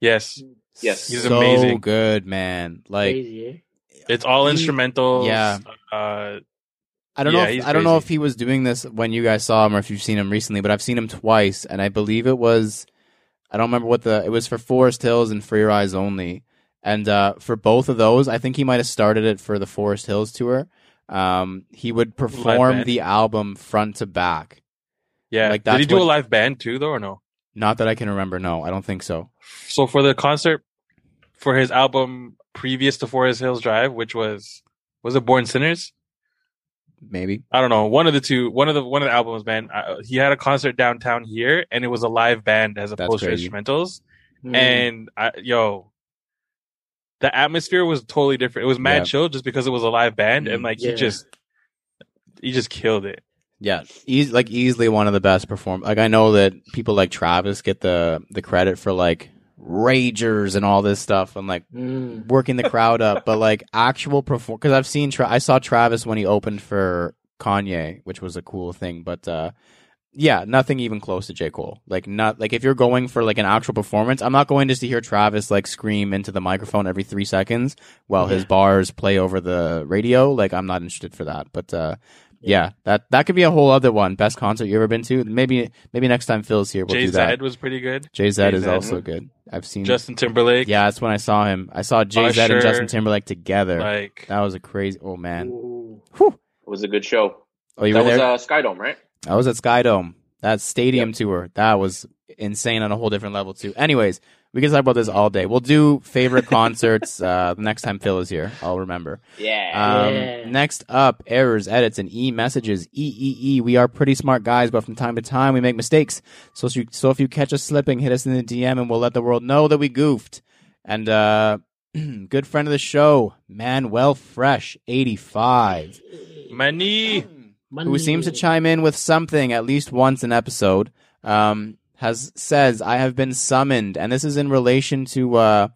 Yes. Yes. He's so amazing. good, man. Like Crazy, eh? It's all He- instrumentals. yeah. Uh, I don't Yeah, know. If, I don't know if he was doing this when you guys saw him or if you've seen him recently, but I've seen him twice, and I believe it was. I don't remember what the it was for Forest Hills and 4 Your Eyez Only, And uh, for both of those, I think he might have started it for the Forest Hills tour. Um, he would perform the album front to back. Yeah. Like, Did he do what- a live band too, though, or no? Not that I can remember. No, I don't think so. So for the concert for his album previous to Forest Hills Drive, which was was it Born Sinners? Maybe. I don't know. One of the two. One of the one of the albums, man. Uh, he had a concert downtown here, and it was a live band as opposed to instrumentals. Mm. And I, yo, the atmosphere was totally different. It was mad Yeah. chill just because it was a live band, and like Yeah. he just he just killed it. Yeah, eas like easily one of the best perform. Like I know that people like Travis get the the credit for like ragers and all this stuff and like Mm. working the crowd up, but like actual perform because I've seen Tra- I saw Travis when he opened for Kanye, which was a cool thing, but uh yeah, nothing even close to J. Cole. Like not like if you're going for like an actual performance, I'm not going just to hear Travis like scream into the microphone every three seconds while his bars play over the radio. Like I'm not interested for that. But uh yeah, that that could be a whole other one. Best concert you ever been to? Maybe maybe next time Phil's here, we'll Jay do that. Z was pretty good. Jay Z is also good. I've seen. Justin Timberlake, yeah, that's when I saw him. I saw Jay Z and Justin Timberlake together. like that was a crazy. Oh man. Whew. It was a good show. Oh, you that were was there. uh, Skydome, right? I was at Skydome. That stadium tour. That was insane on a whole different level too. Anyways, we can talk about this all day. We'll do favorite concerts uh, the next time Phil is here. I'll remember. Yeah. Um, Yeah. Next up, errors, edits, and e messages. E E E. We are pretty smart guys, but from time to time we make mistakes. So if you, so if you catch us slipping, hit us in the DM, and we'll let the world know that we goofed. And uh, good friend of the show, Manuel Fresh, eighty five, Money. Who seems to chime in with something at least once an episode. Um, has says I have been summoned, and this is in relation to uh,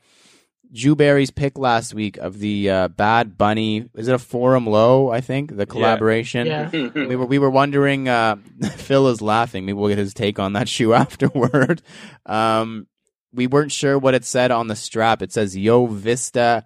Jewberry's pick last week of the uh, Bad Bunny. Is it a Forum Low? I think the collaboration. Yeah. We were we were wondering. Uh, Phil is laughing. Maybe we'll get his take on that shoe afterward. Um, we weren't sure what it said on the strap. It says Yo Visto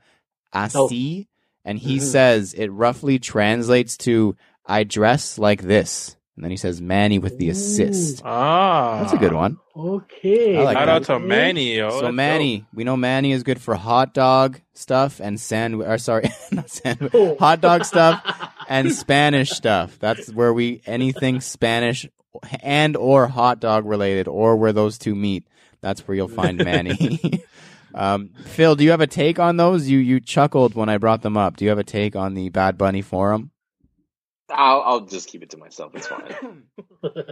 Así, and he Mhm. says it roughly translates to "I dress like this," and then he says Manny with the assist. Ah, That's a good one. Okay. I like Shout that. out to Manny, yo. so Let's Manny, we know Manny is good for hot dog stuff and sandwich. Or sorry, not sandwich. Oh. Hot dog stuff and Spanish stuff. That's where we anything Spanish and or hot dog related or where those two meet. That's where you'll find Manny. um, Phil, do you have a take on those? You you chuckled when I brought them up. Do you have a take on the Bad Bunny forum? I'll, I'll just keep it to myself. It's fine.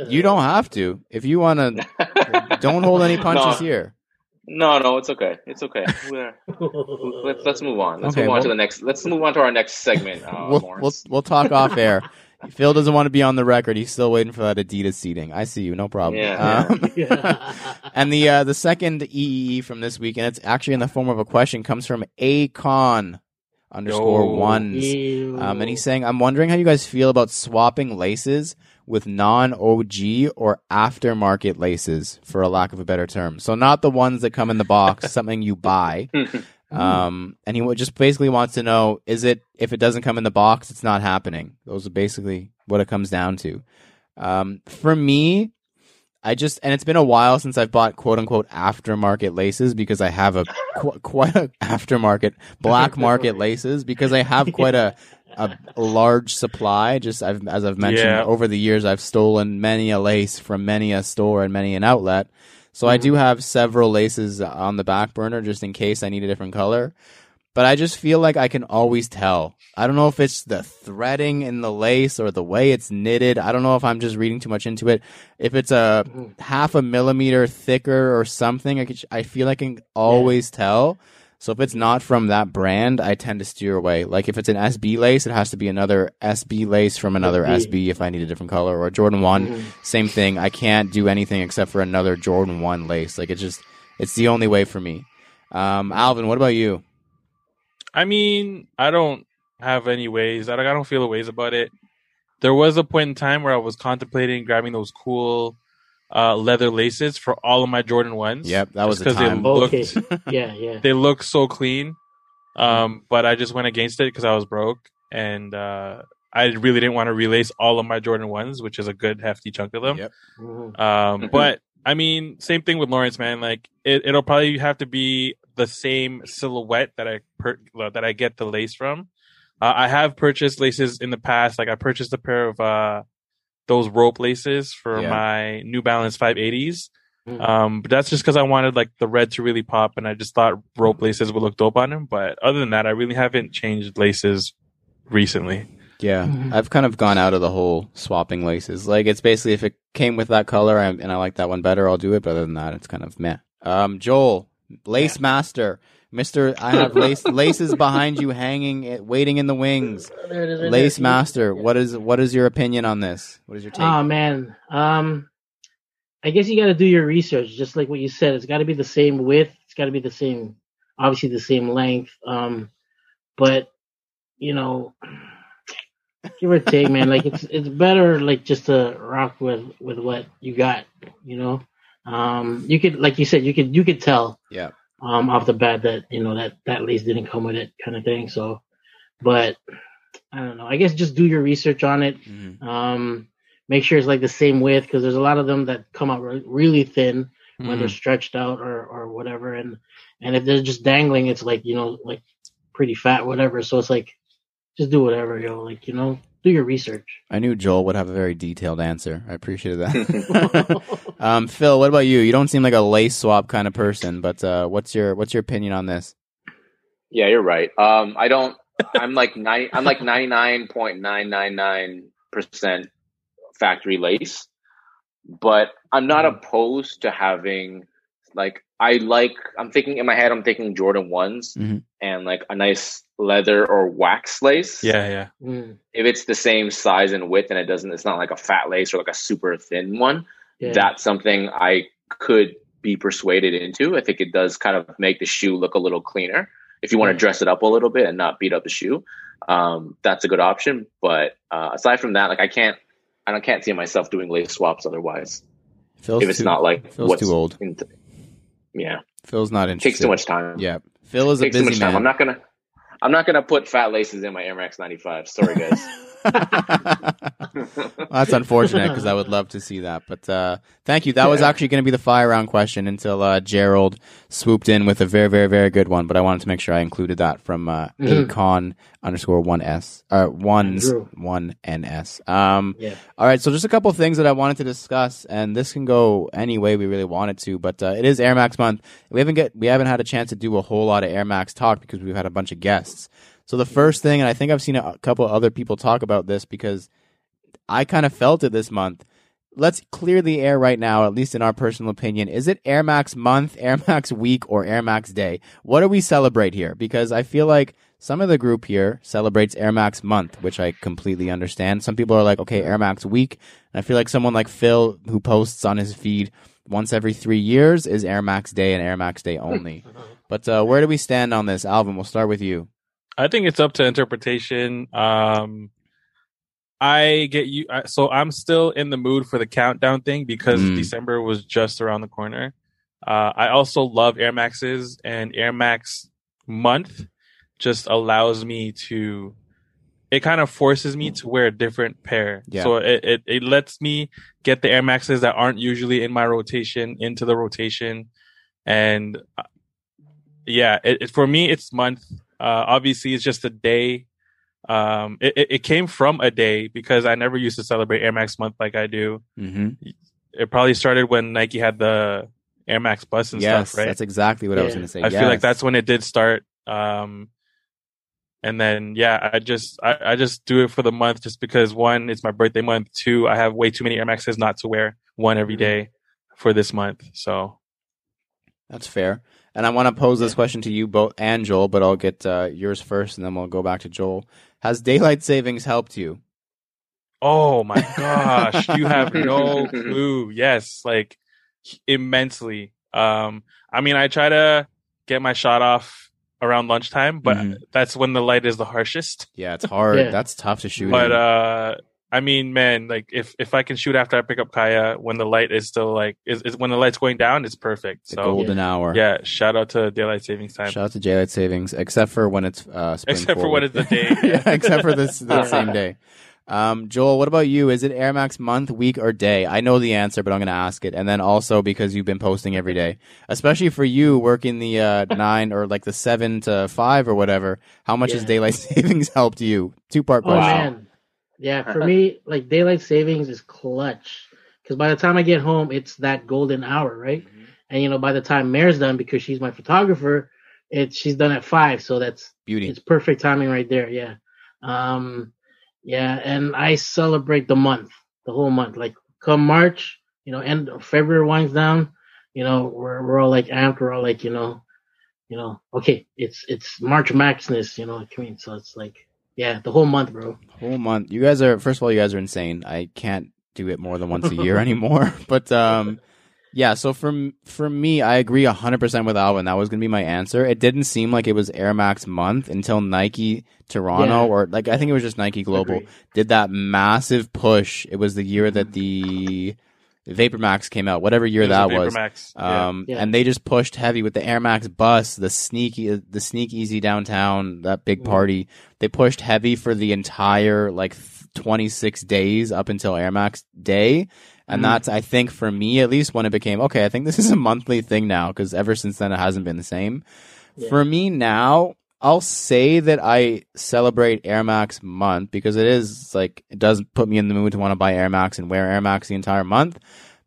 You don't have to. If you want to, don't hold any punches no, here. No, no, it's okay. It's okay. We're, let's let's move on. Let's Okay, move on well- to the next. Let's move on to our next segment. Uh, we'll, we'll we'll talk off air. Phil doesn't want to be on the record. He's still waiting for that Adidas seeding. I see you. No problem. Yeah, Um, Yeah. and the uh, the second EEE from this week, and it's actually in the form of a question, comes from Acon underscore Yo. ones. Um, and he's saying, I'm wondering how you guys feel about swapping laces with non OG or aftermarket laces, for a lack of a better term. So, not the ones that come in the box, something you buy. Um, and he just basically wants to know is it, if it doesn't come in the box, it's not happening. Those are basically what it comes down to. Um, for me, I just, and it's been a while since I've bought quote unquote aftermarket laces because I have a qu- quite a aftermarket black market laces because I have quite a, a, large supply. Just I've, as I've mentioned Yeah. over the years, I've stolen many a lace from many a store and many an outlet. So I mm-hmm. do have several laces on the back burner just in case I need a different color. But I just feel like I can always tell. I don't know if it's the threading in the lace or the way it's knitted. I don't know if I'm just reading too much into it. If it's a half a millimeter thicker or something, I, could, I feel I can always tell. So if it's not from that brand, I tend to steer away. Like if it's an SB lace, it has to be another SB lace from another SB. SB if I need a different color. Or Jordan 1, same thing. I can't do anything except for another Jordan 1 lace. Like it's just, it's the only way for me. Um, Alvin, what about you? I mean, I don't have any ways. I don't, I don't feel a ways about it. There was a point in time where I was contemplating grabbing those cool uh, leather laces for all of my Jordan ones. Yep, that was because the 'cause time. They looked, Okay. yeah, yeah. they look so clean. Um, but I just went against it because I was broke and uh, I really didn't want to relace all of my Jordan ones, which is a good hefty chunk of them. Yep. Mhm. Um, but I mean, same thing with Lawrence, man. Like it, it'll probably have to be the same silhouette that I per- that I get the lace from. Uh, I have purchased laces in the past. Like I purchased a pair of uh, those rope laces for Yeah. my New Balance 580s. Mm. Um, but that's just because I wanted like the red to really pop, and I just thought rope laces would look dope on them. But other than that, I really haven't changed laces recently. Yeah, Mhm. I've kind of gone out of the whole swapping laces. Like it's basically if it came with that color I, and I like that one better, I'll do it. But other than that, it's kind of meh. Um, Joel, lace master, Mister, I have lace laces behind you, hanging, it, waiting in the wings. There it is right Lace there. master, what is what is your opinion on this? What is your take? Oh man, um, I guess you got to do your research, just like what you said. It's got to be the same width. It's got to be the same, obviously the same length. Um, but you know, give or take, man. Like it's it's better like just to rock with with what you got. You know, um, you could like you said, you could you could tell yeah, um off the bat that you know that that lace didn't come with it, kind of thing. So, but I don't know. I guess just do your research on it. Mhm. Um, make sure it's like the same width because there's a lot of them that come out re- really thin when they're stretched out or or whatever, and and if they're just dangling, it's like you know like pretty fat, whatever. So it's like just do whatever, yo. Like you know, do your research. I knew Joel would have a very detailed answer. I appreciated that. um, Phil, what about you? You don't seem like a lace swap kind of person, but uh, what's your what's your opinion on this? Yeah, you're right. Um, I don't. I'm like ninety. I'm like ninety nine point nine nine nine percent factory lace, but I'm not opposed to having like I like. I'm thinking in my head. I'm thinking Jordan ones Mhm. and like a nice leather or wax lace. Yeah, yeah. Mm, If it's the same size and width and it doesn't, it's not like a fat lace or like a super thin one. yeah. That's something I could be persuaded into. I think it does kind of make the shoe look a little cleaner. If you want to dress it up a little bit and not beat up the shoe, um, that's a good option. But uh, aside from that, like I can't, I don't can't see myself doing lace swaps otherwise. Phil's if it's too, not like Phil's what's too old. in- yeah, Phil's not interested. takes too much time. Yeah, Phil is a busy much time. man. I'm not gonna, I'm not gonna put fat laces in my Air Max 95. Sorry, guys. Well, that's unfortunate because I would love to see that. But uh, thank you. That was actually going to be the fire round question until uh, Gerald swooped in with a very, very, very good one. But I wanted to make sure I included that from uh, Mhm. Acon underscore one s uh, ones Andrew. one ns. Um, yeah. all right, so just a couple of things that I wanted to discuss, and this can go any way we really wanted to, but uh, it is Air Max month. We haven't get we haven't had a chance to do a whole lot of Air Max talk because we've had a bunch of guests. So the first thing, and I think I've seen a couple other people talk about this because I kind of felt it this month. Let's clear the air right now, at least in our personal opinion. Is it Air Max month, Air Max week, or Air Max day? What do we celebrate here? Because I feel like some of the group here celebrates Air Max month, which I completely understand. Some people are like, okay, Air Max week. And I feel like someone like Phil, who posts on his feed once every three years, is Air Max day and Air Max day only. but uh, where do we stand on this? Alvin, we'll start with you. I think it's up to interpretation. Um, I get you. I- So I'm still in the mood for the countdown thing because Mm. December was just around the corner. Uh, I also love Air Maxes and Air Max month just allows me to. It kind of forces me to wear a different pair. Yeah. So it, it, it lets me get the Air Maxes that aren't usually in my rotation into the rotation. And uh, yeah, it, it, for me, it's month. Uh, obviously, it's just a day. Um, it, it, it came from a day because I never used to celebrate Air Max month like I do. Mm-hmm. It probably started when Nike had the Air Max Bus and Yes, stuff, right? that's exactly what I was going to say. I feel like that's when it did start. Um, and then yeah, I just I, I just do it for the month just because one, it's my birthday month. Two, I have way too many Air Maxes not to wear one every day for this month. So That's fair. And I want to pose this question to you both and Joel, but I'll get uh, yours first, and then we'll go back to Joel. Has daylight savings helped you? Oh my gosh, you have no clue. Yes, like immensely. Um, I mean, I try to get my shot off around lunchtime, but Mhm. that's when the light is the harshest. Yeah, it's hard. Yeah. That's tough to shoot. But in. uh, I mean, man, like if if I can shoot after I pick up Kaya when the light is still like is, is when the light's going down, it's perfect. the So golden hour. yeah, shout out to daylight savings time. Shout out to daylight savings, except for when it's uh, spring Except for when it's the day. yeah, except for this the same day. Um, Joel, what about you? Is it Air Max month, week, or day? I know the answer, but I'm going to ask it. And then also because you've been posting every day, especially for you working the uh, nine or like the seven to five or whatever. How much has daylight savings helped you? Two part Oh question. man, yeah. For me, like daylight savings is clutch because by the time I get home, it's that golden hour, right? And you know, by the time Mare's done, because she's my photographer, it's she's done at five, so that's Beauty. it's perfect timing right there. Yeah, um, yeah. And I celebrate the month, the whole month. Like come March, you know, end of February winds down. You know, we're we're all like amped. We're all like, you know, you know, okay, it's it's March Maxness. You know what I mean? So it's like, yeah, the whole month, bro. Whole month. You guys are first of all, you guys are insane. I can't do it more than once a year anymore. But um, yeah. So for for me, I agree hundred percent with Alvin. That was gonna be my answer. It didn't seem like it was Air Max month until Nike Toronto Yeah. or like I think it was just Nike Global did that massive push. It was the year that the Vapor Max came out, whatever year It that was. Vapor Yeah. Um, Yeah. and they just pushed heavy with the Air Max bus, the sneaky, the sneak easy downtown, that big Mhm. party. They pushed heavy for the entire like 26 days up until Air Max Day. And Mhm. that's, I think, for me at least, when it became okay. I think this is a monthly thing now because ever since then it hasn't been the same. Yeah. For me now, I'll say that I celebrate Air Max month because it is like it does put me in the mood to want to buy Air Max and wear Air Max the entire month.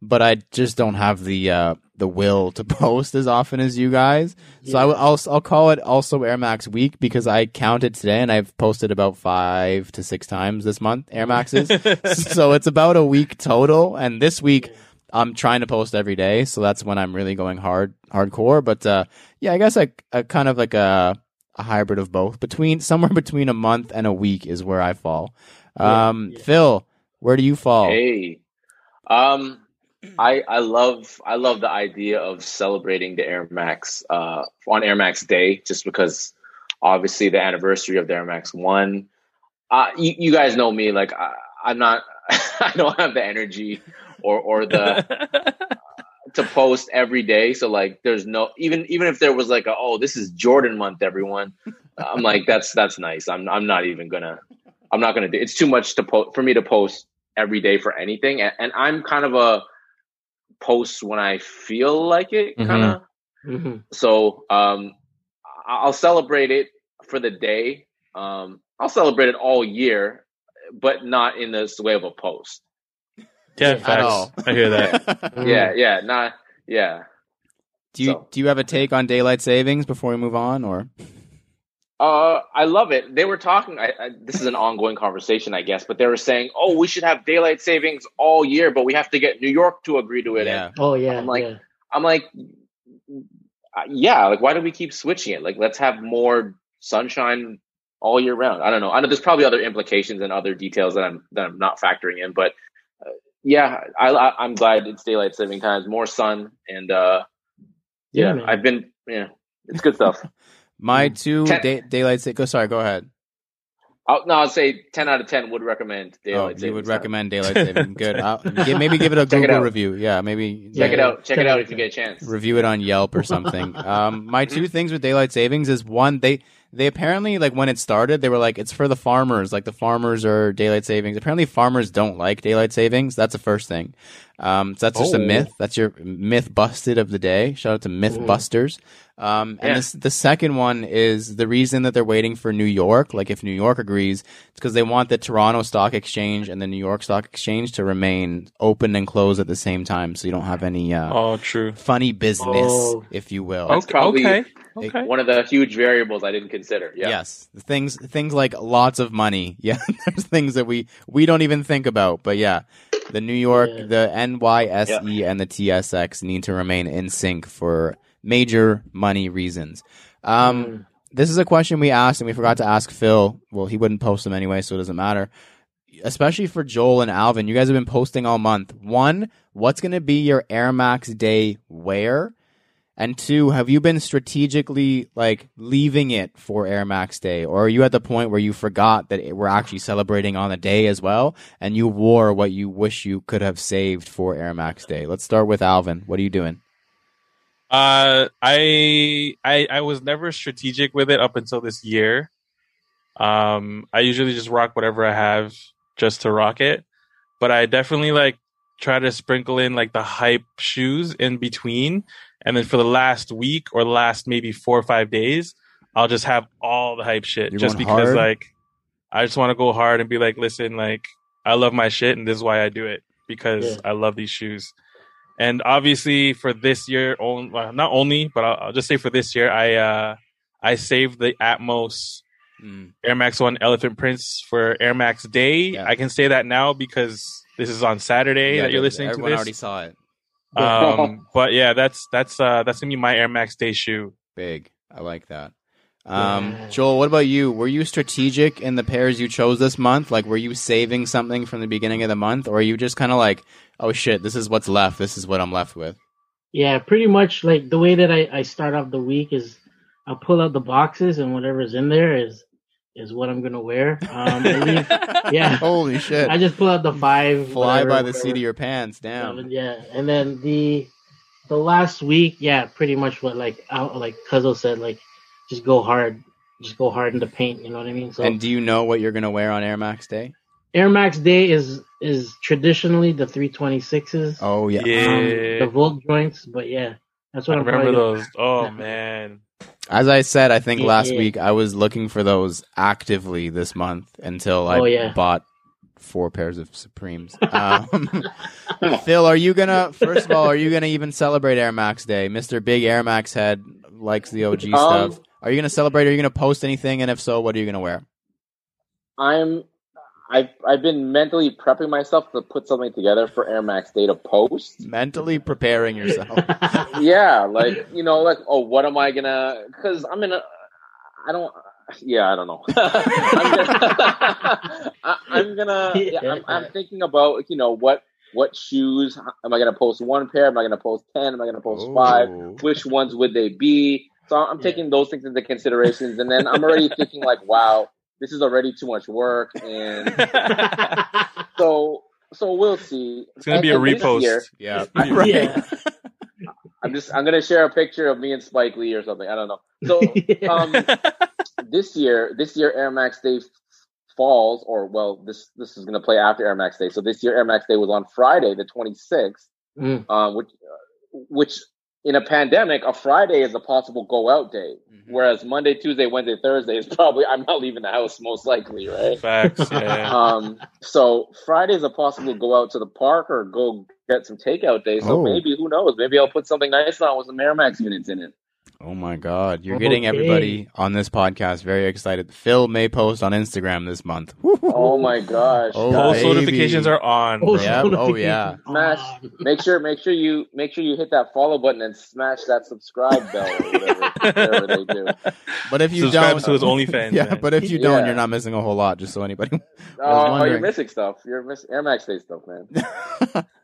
But I just don't have the uh, the will to post as often as you guys. So I will, I'll I'll call it also Air Max week because I counted today and I've posted about five to six times this month Air Maxes. so it's about a week total. And this week I'm trying to post every day, so that's when I'm really going hard hardcore. But uh, yeah, I guess I, I kind of like a a hybrid of both. Between somewhere between a month and a week is where I fall. Yeah, Um, yeah. Phil, where do you fall? Hey, um, I I love I love the idea of celebrating the Air Max uh, on Air Max Day, just because obviously the anniversary of the Air Max One. Uh, you, you guys know me, like I, I'm not, I don't have the energy or or the to post every day. So like, there's no even even if there was like a oh this is Jordan month, everyone. I'm like that's that's nice. I'm I'm not even gonna I'm not gonna do. It's too much to post for me to post every day for anything, and, and I'm kind of a post when I feel like it, kind of. Mhm. So um, I- I'll celebrate it for the day. Um, I'll celebrate it all year, but not in this way of a post. Yeah, At facts. all. I hear that. Yeah, yeah, not yeah. do you So- do you have a take on daylight savings before we move on, or Uh, I love it. They were talking. I, I, this is an ongoing conversation, I guess, but they were saying, "Oh, we should have daylight savings all year, but we have to get New York to agree to it." yeah? And Oh yeah, I'm like- yeah. I'm like, uh, "Yeah, like why do we keep switching it? Like, let's have more sunshine all year round." I don't know. I know there's probably other implications and other details that I'm that I'm not factoring in, but yeah, I, I I'm glad it's daylight saving times, more sun, and uh, Yeah, yeah. I've been yeah, it's good stuff. My Mm. two Ten- day, daylight sa- Go sorry, go ahead. I'll, no, I'll say ten out of ten would recommend Oh, you would time. recommend daylight saving. Good. I'll, give, maybe give it a Check Google out. review. Yeah, maybe Check it out. Check it out out if you get a chance. review it on Yelp or something. um, my two things with daylight savings is one they they apparently like when it started they were like it's for the farmers like the farmers are daylight savings. Apparently farmers don't like daylight savings. That's the first thing. Um, so that's just a Oh. myth. That's your myth busted of the day. Shout out to Mythbusters. Um, and this, the second one is the reason that they're waiting for New York. Like if New York agrees, it's because they want the Toronto Stock Exchange and the New York Stock Exchange to remain open and closed at the same time, so you don't have any uh, Oh, true. funny business, Oh. if you will. That's Okay. probably- okay. Okay. One of the huge variables I didn't consider. Yeah. Yes, things things like lots of money. Yeah, there's things that we we don't even think about. But yeah, the New York, Yeah. the NYSE, and the TSX need to remain in sync for major money reasons. Um, Mm. this is a question we asked and we forgot to ask Phil. Well, he wouldn't post them anyway, so it doesn't matter. Especially for Joel and Alvin, you guys have been posting all month. One, what's going to be your Air Max Day wear? And two, have you been strategically like leaving it for Air Max Day, or are you at the point where you forgot that we're actually celebrating on the day as well, and you wore what you wish you could have saved for Air Max Day? Let's start with Alvin. What are you doing? Uh, I I I was never strategic with it up until this year. Um, I usually just rock whatever I have just to rock it. But I definitely like try to sprinkle in like the hype shoes in between. And then for the last week or last maybe four or five days, I'll just have all the hype shit You're just because hard? like I just want to go hard and be like, listen, like I love my shit and this is why I do it because Yeah. I love these shoes. And obviously for this year, on- well, not only, but I'll, I'll just say for this year, I uh I saved the Atmos Mm. Air Max One Elephant Print for Air Max Day. Yeah. I can say that now because this is on Saturday Yeah, that you're listening to everyone this. already saw it. Um, but yeah, that's that's uh that's gonna be my Air Max Day shoe. Big. I like that. Um, Yeah. Joel, what about you? Were you strategic in the pairs you chose this month? Like, were you saving something from the beginning of the month, or are you just kind of like, oh shit, this is what's left. This is what I'm left with. Yeah, pretty much like the way that I, I start off the week is I'll pull out the boxes and whatever's in there is is what I'm gonna wear. Um, leave, yeah, Holy shit! I just pull out the five. Fly whatever, by the whatever. seat of your pants. Damn. Seven, yeah, and then the the last week, yeah, pretty much what like out like Cuzzo said, like just go hard, just go hard in the paint. You know what I mean? So And do you know what you're gonna wear on Air Max Day? Air Max Day is is traditionally the 326s, Oh yeah. Yeah. um, the Volt joints, but yeah, that's what I'm remember probably those. Oh man. As I said, I think Yeah, last yeah. week I was looking for those actively this month until I Oh, yeah. bought four pairs of Supremes. Um, Phil, are you gonna? First of all, are you gonna even celebrate Air Max Day? Mister Big Air Max Head likes the OG Um, stuff. Are you gonna celebrate? Are you gonna post anything? And if so, what are you gonna wear? I'm I've I've been mentally prepping myself to put something together for Air Max Day to post. Mentally preparing yourself. yeah, like you know, like oh, what am I gonna? Because I'm in a, I don't. Yeah, I don't know. I'm gonna, I, I'm gonna. Yeah, I'm, I'm thinking about you know what what shoes am I gonna post one pair? Am I gonna post ten? Am I gonna post five? Which ones would they be? So I'm taking those things into considerations, and then I'm already thinking like, wow, this is already too much work, and so so we'll see. It's gonna be a And- and this repost. year- Yeah. Right. Right. Yeah. I'm just I'm gonna share a picture of me and Spike Lee or something. I don't know. So um, this year, this year Air Max Day falls, or well, this this is gonna play after Air Max Day. So this year Air Max Day was on Friday, the 26th, Mm. um, which uh, which in a pandemic, a Friday is a possible go out day, Mhm. whereas Monday, Tuesday, Wednesday, Thursday is probably I'm not leaving the house most likely, right? Facts. Yeah. Um, so Friday is a possible go out to the park or go get some takeout day. So Oh. maybe who knows? Maybe I'll put something nice on with some Air Max units in it. Oh my God! You're getting everybody on this podcast very excited. Phil may post on Instagram this month. Oh my gosh! Oh. Post notifications are on. Oh, bro. Yeah. Oh, yeah. Smash. Make sure, make sure you, make sure you hit that follow button and smash that subscribe bell or whatever, whatever they do. But if you Subscribe don't, to his OnlyFans. yeah. man. but if you don't, Yeah. you're not missing a whole lot. Just so anybody, Oh, wondering. you're missing stuff. You're missing Air Max Day stuff, man.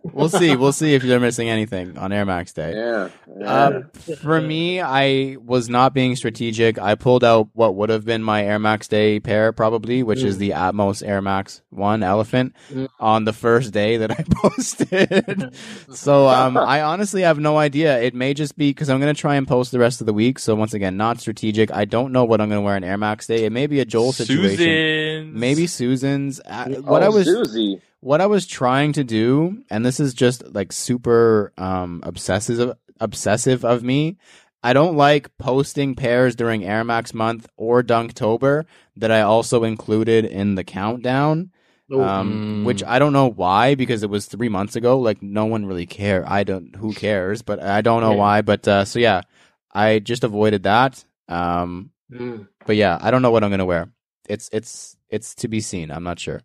we'll see. We'll see if you're missing anything on Air Max Day. Yeah. yeah. Uh, for me, I was not being strategic. I pulled out what would have been my Air Max Day pair, probably, which is Mm. the Atmos Air Max One Elephant, Mm. on the first day that I posted. so, um, I honestly have no idea. It may just be because I'm going to try and post the rest of the week. So, once again, not strategic. I don't know what I'm going to wear on Air Max Day. It may be a Joel situation. Susan. Maybe Susan's. Oh, what I was Susie. what I was trying to do, and this is just like super um obsessive obsessive of me. I don't like posting pairs during Air Max month or Dunktober that I also included in the countdown. Oh, Um, Mm. which I don't know why because it was three months ago. Like no one really care. I don't. Who cares? But I don't know why. But uh, so yeah, I just avoided that. Um, mm. but yeah, I don't know what I'm gonna wear. It's it's it's to be seen. I'm not sure.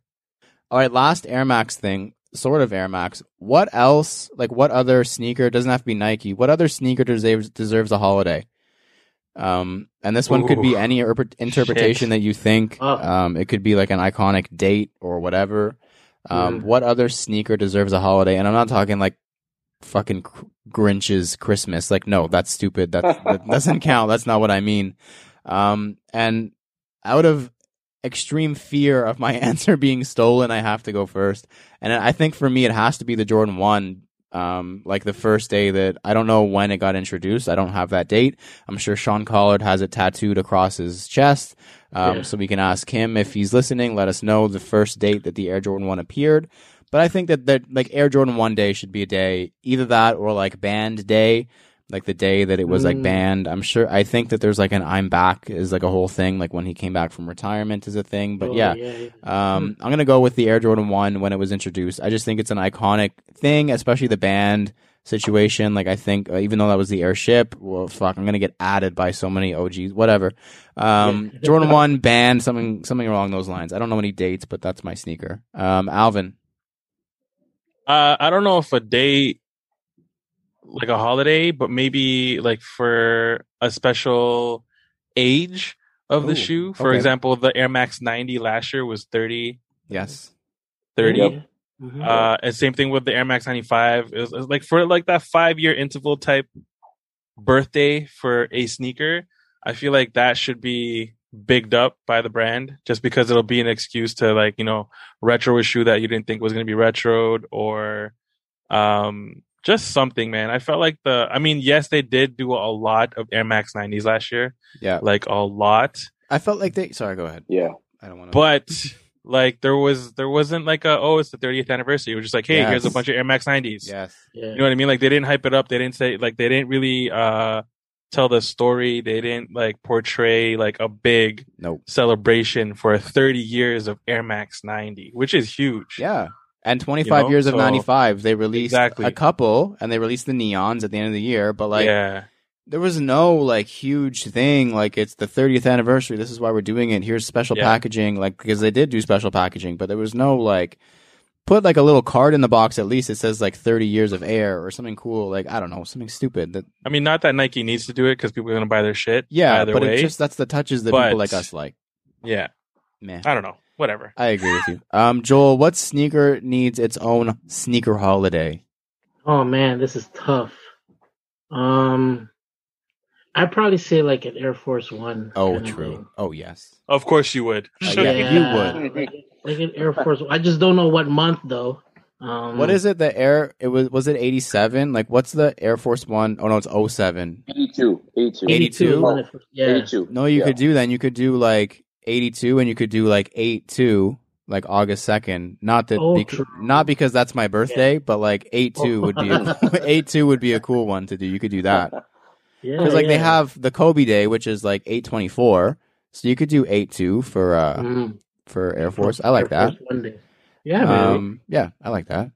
All right, last Air Max thing, sort of Air Max. What else? Like, what other sneaker doesn't have to be Nike? What other sneaker deserves deserves a holiday? Um, and this one could be any interpre- interpretation Shit. that you think. Oh. Um, it could be like an iconic date or whatever. Um, Mm. what other sneaker deserves a holiday? And I'm not talking like fucking Grinch's Christmas. Like, no, that's stupid. That, that doesn't count. That's not what I mean. Um, and out of extreme fear of my answer being stolen, I have to go first. And I think for me, it has to be the Jordan 1. Um, like the first day that I don't know when it got introduced. I don't have that date. I'm sure Sean Collard has it tattooed across his chest. Um, Yeah. So we can ask him if he's listening. Let us know the first date that the Air Jordan One appeared. But I think that that like Air Jordan One day should be a day, either that or like banned day, like the day that it was like Mm. banned. I'm sure. I think that there's like an I'm back is like a whole thing, like when he came back from retirement is a thing. But Oh, yeah, yeah, yeah. um, I'm gonna go with the Air Jordan One when it was introduced. I just think it's an iconic thing, especially the banned situation. Like I think, uh, even though that was the Air Ship, well, fuck, I'm gonna get added by so many OGs. Whatever. Um, Jordan One banned, something, something along those lines. I don't know any dates, but that's my sneaker. Um, Alvin. Uh, I don't know if a day, like a holiday, but maybe like for a special age of the Ooh, shoe. For okay. example, the Air Max 90 last year was 30, Yes. 30. Yeah. Mhm. Uh, and same thing with the Air Max 95. It was, it was like for like that five year interval type birthday for a sneaker. I feel like that should be bigged up by the brand just because it'll be an excuse to like, you know, retro a shoe that you didn't think was going to be retroed or, um, just something, man. I felt like the, I mean, yes, they did do a lot of Air Max 90s last year, Yeah. like a lot, I felt like they. Sorry, go ahead. Yeah. I don't want to. but like there was, there wasn't like a, oh, it's the 30th anniversary. It was just like, hey, here's a bunch of Air Max 90s. yes. yeah. You know what I mean? Like they didn't hype it up. They didn't say like they didn't really uh tell the story. They didn't like portray like a big Nope. celebration for 30 years of Air Max 90, which is huge. Yeah. And 25 know, years of so- 95, they released Exactly. a couple, and they released the neons at the end of the year. But like, yeah. there was no like huge thing like it's the 30th anniversary this is why we're doing it here's special Yeah. packaging like because they did do special packaging but there was no like put like a little card in the box at least it says like 30 years of air or something cool like i don't know something stupid that I mean, not that Nike needs to do it because people are going to buy their shit. yeah but way. it just that's the touches that But- people like us like yeah. man I don't know. Whatever. i agree with you um joel what sneaker needs its own sneaker holiday Oh man, this is tough. Um, I'd probably say like an Air Force One. oh kinda true thing. oh yes Of course you would. Uh, yeah, you would. Like, like an Air Force. I just don't know what month though. Um, what is it the air it was was it 87 like what's the air force one? Oh no it's 07 82. 82. 82? when it Yeah. 82. No, you Yeah. could do then. You could do like eighty-two, and you could do like eight-two, like August second. Not that, Oh, not because that's my birthday, but like eight-two would be a, eight-two would be a cool one to do. You could do that Yeah. because like they have the Kobe Day, which is like eight twenty-four. So you could do eight-two for uh Mhm. for Air Force. I like Air that. Force One day. Yeah. Um, yeah, I like that.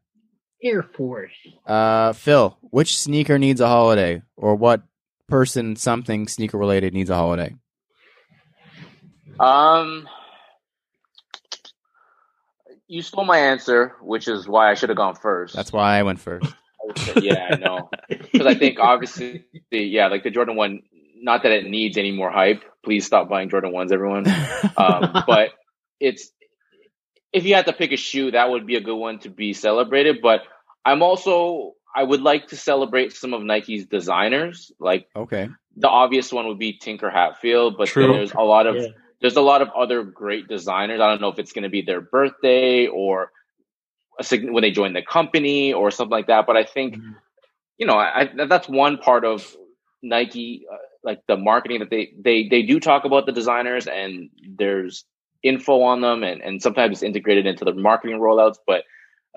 Air Force. Uh, Phil, which sneaker needs a holiday, or what person, something sneaker related needs a holiday? Um, you stole my answer, which is why I should have gone first. That's why I went first. yeah, I know. Because I think obviously, the, yeah, like the Jordan one. Not that it needs any more hype. Please stop buying Jordan ones, everyone. Um, but it's if you had to pick a shoe, that would be a good one to be celebrated. But I'm also I would like to celebrate some of Nike's designers. Like okay. the obvious one would be Tinker Hatfield, but True. then there's a lot of Yeah. There's a lot of other great designers. I don't know if it's going to be their birthday or sig- when they join the company or something like that. But I think Mhm. you know I, that's one part of Nike, uh, like the marketing that they they they do talk about the designers and there's info on them and and sometimes it's integrated into the marketing rollouts, but.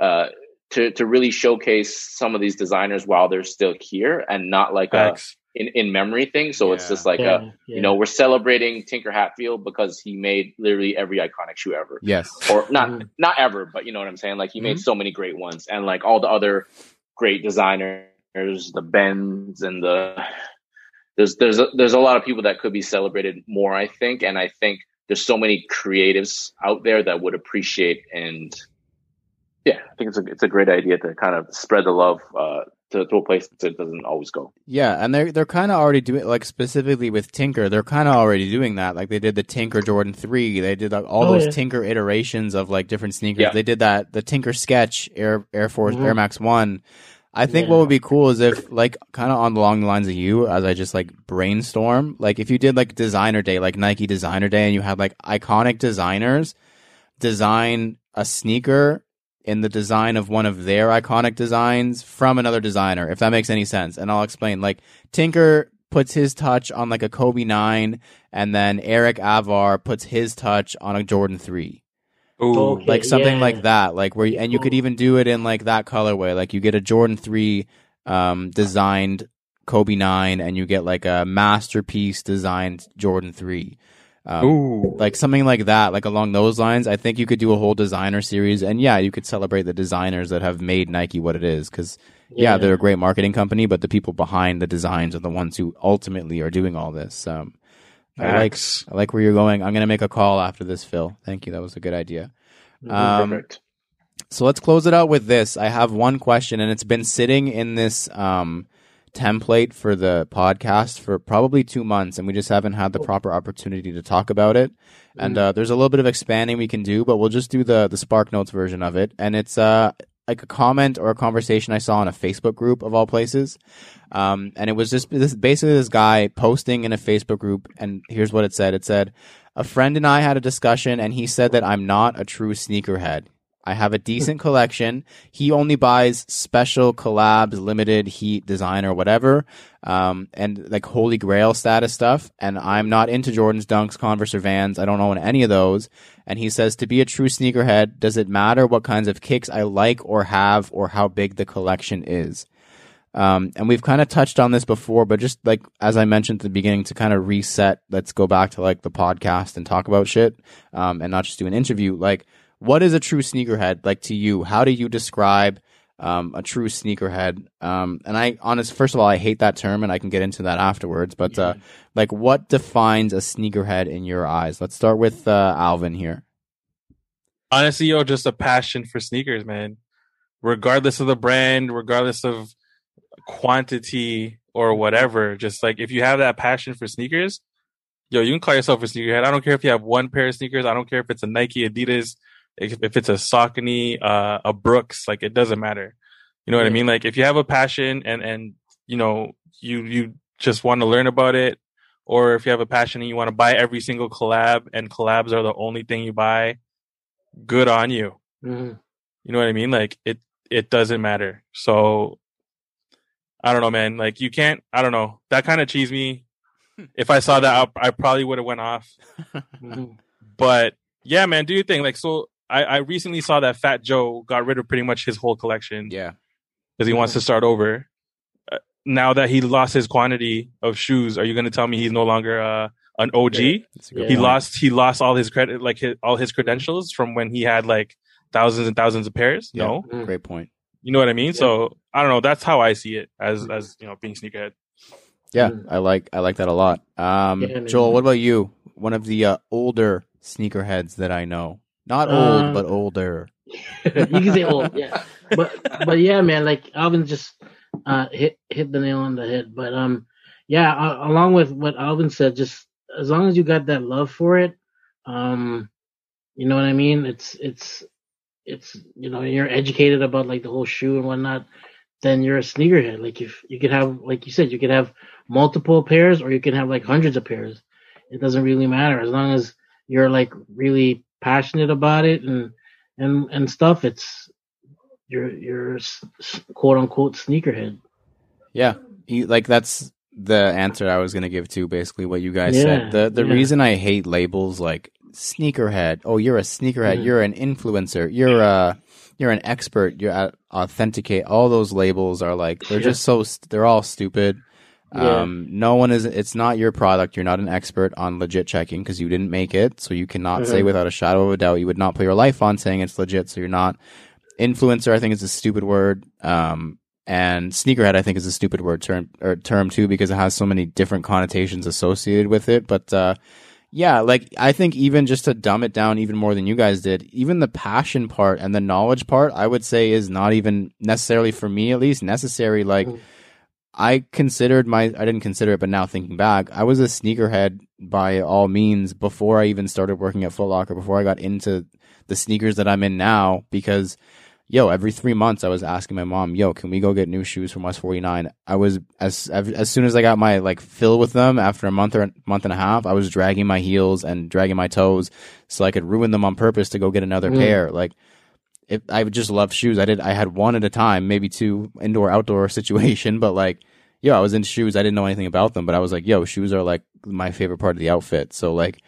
Uh, to, to really showcase some of these designers while they're still here and not like a Facts. In, in memory thing. So it's just like yeah, a yeah. you know, we're celebrating Tinker Hatfield because he made literally every iconic shoe ever. Yes. Or not Mhm. not ever, but you know what I'm saying? Like he made Mhm. so many great ones and like all the other great designers, the Bens and the there's there's a, there's a lot of people that could be celebrated more, I think, and I think there's so many creatives out there that would appreciate and yeah, I think it's a it's a great idea to kind of spread the love uh, to, to a place that it doesn't always go. Yeah, and they're they're kind of already doing like specifically with Tinker, they're kind of already doing that. Like they did the Tinker Jordan three, they did like, all Oh, those yeah. Tinker iterations of like different sneakers. Yeah. They did that the Tinker Sketch Air Air Force Mhm. Air Max One. I think Yeah. what would be cool is if like kind of on along the lines of you, as I just like brainstorm, like if you did like Designer Day, like Nike Designer Day, and you had like iconic designers design a sneaker in the design of one of their iconic designs from another designer, if that makes any sense. And I'll explain. Like Tinker puts his touch on like a Kobe nine, and then Eric Avar puts his touch on a Jordan three. Ooh, Okay. like something yeah. like that like where you, and you could even do it in like that colorway like you get a jordan 3 um designed kobe 9 and you get like a masterpiece designed jordan 3 um, like something like that like along those lines i think you could do a whole designer series and yeah you could celebrate the designers that have made nike what it is because yeah. they're a great marketing company but the people behind the designs are the ones who ultimately are doing all this um I like I like where you're going. I'm gonna make a call after this, Phil. Thank you. That was a good idea. Um, Perfect. so let's close it out with this. I have one question, and it's been sitting in this um, template for the podcast for probably two months, and we just haven't had the proper opportunity to talk about it. And uh, there's a little bit of expanding we can do, but we'll just do the the Spark Notes version of it. And it's uh, like a comment or a conversation I saw in a Facebook group of all places. Um, and it was just this basically this guy posting in a Facebook group, and here's what it said. It said, "A friend and I had a discussion, and he said that I'm not a true sneakerhead. I have a decent collection. He only buys special collabs, limited heat design or whatever, um, and like holy grail status stuff. And I'm not into Jordan's, Dunks, Converse, or Vans. I don't own any of those. And he says to be a true sneakerhead, does it matter what kinds of kicks I like or have, or how big the collection is? Um, and we've kind of touched on this before, but just like as I mentioned at the beginning, to kind of reset, let's go back to like the podcast and talk about shit, um, and not just do an interview. Like, what is a true sneakerhead like to you? How do you describe um, a true sneakerhead? Um, and I, honest, first of all, I hate that term, and I can get into that afterwards. But uh, like, what defines a sneakerhead in your eyes? Let's start with uh, Alvin here. honestly, yo, just a passion for sneakers, man. Regardless of the brand, regardless of quantity or whatever, just like if you have that passion for sneakers, yo, you can call yourself a sneakerhead. I don't care if you have one pair of sneakers. I don't care if it's a Nike, Adidas, if, if it's a Saucony, uh, a Brooks, like it doesn't matter. You know what I mean? Like if you have a passion and and you know you you just want to learn about it, or if you have a passion and you want to buy every single collab, and collabs are the only thing you buy, good on you. Mhm. You know what I mean? Like it it doesn't matter. So I don't know, man. Like you can't. I don't know. That kind of cheese me. If I saw that, I, I probably would have went off. Mhm. But yeah, man, do your thing. Like so, I, I recently saw that Fat Joe got rid of pretty much his whole collection Yeah, because he wants to start over. Uh, now that he lost his quantity of shoes, are you going to tell me he's no longer uh, an OG? Yeah. that's a good Yeah. He point. lost he lost all his credit, like his, all his credentials from when he had like thousands and thousands of pairs. Yeah. No, Mhm. Great point. you know what I mean. Yeah. So I don't know. That's how I see it as as you know being sneakerhead. Yeah, Mm. I like I like that a lot. Um, Yeah. Joel, what about you? One of the uh, older sneakerheads that I know, not Uh, old but older. you can say old, yeah. But but yeah, man, like Alvin just uh, hit hit the nail on the head. But um, yeah, uh, along with what Alvin said, just as long as you got that love for it, um, you know what I mean. It's it's it's you know you're educated about like the whole shoe and whatnot. Then you're a sneakerhead. Like if you could have, like you said, you could have multiple pairs, or you can have like hundreds of pairs. It doesn't really matter as long as you're like really passionate about it and and and stuff. It's s- s- quote unquote sneakerhead. Yeah, you, like that's the answer I was going to give to basically what you guys Yeah, said. The the yeah. reason I hate labels like sneakerhead. Oh, you're a sneakerhead. Mhm. You're an influencer. You're a you're an expert. You're at authenticate. All those labels are like they're Yeah. just so they're all stupid. Yeah. Um, no one is. It's not your product. You're not an expert on legit checking because you didn't make it. So you cannot say Mhm. without a shadow of a doubt you would not put your life on saying it's legit. So you're not influencer. I think is a stupid word. Um, and sneakerhead I think is a stupid word term or term too because it has so many different connotations associated with it. But uh, yeah, like I think even just to dumb it down even more than you guys did, even the passion part and the knowledge part, I would say is not even necessarily for me at least necessary. Like Mhm. I considered my I didn't consider it, but now thinking back, I was a sneakerhead by all means before I even started working at Foot Locker, before I got into the sneakers that I'm in now, because yo, every three months I was asking my mom, yo, can we go get new shoes from West 49? I was as as soon as I got my like fill with them after a month or a month and a half, I was dragging my heels and dragging my toes so I could ruin them on purpose to go get another Mm. pair. Like it, I just love shoes. I did. I had one at a time, maybe two indoor outdoor situation, but like, yo, I was into shoes. I didn't know anything about them, but I was like, yo, shoes are like my favorite part of the outfit. So like,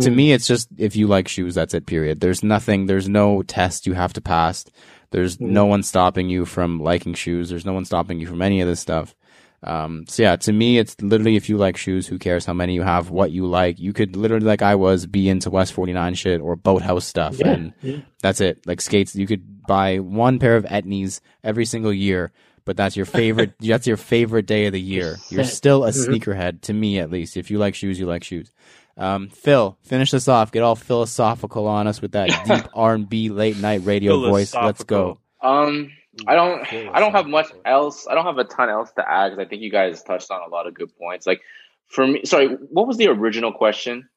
to Mm. me, it's just if you like shoes, that's it. Period. There's nothing. There's no test you have to pass. There's Mm. no one stopping you from liking shoes. There's no one stopping you from any of this stuff. Um, so yeah, to me, it's literally if you like shoes, who cares how many you have, what you like. You could literally, like I was, be into West 49 shit or boathouse stuff. Yeah, And yeah. that's it. Like skates, you could buy one pair of Etnies every single year, but that's your favorite. that's your favorite day of the year. You're still a Mhm. sneakerhead to me, at least. If you like shoes, you like shoes. Um, Phil, finish this off. Get all philosophical on us with that deep R and B late night radio voice. Let's go. Um, I don't. I don't have much else. I don't have a ton else to add because I think you guys touched on a lot of good points. Like for me, sorry, what was the original question?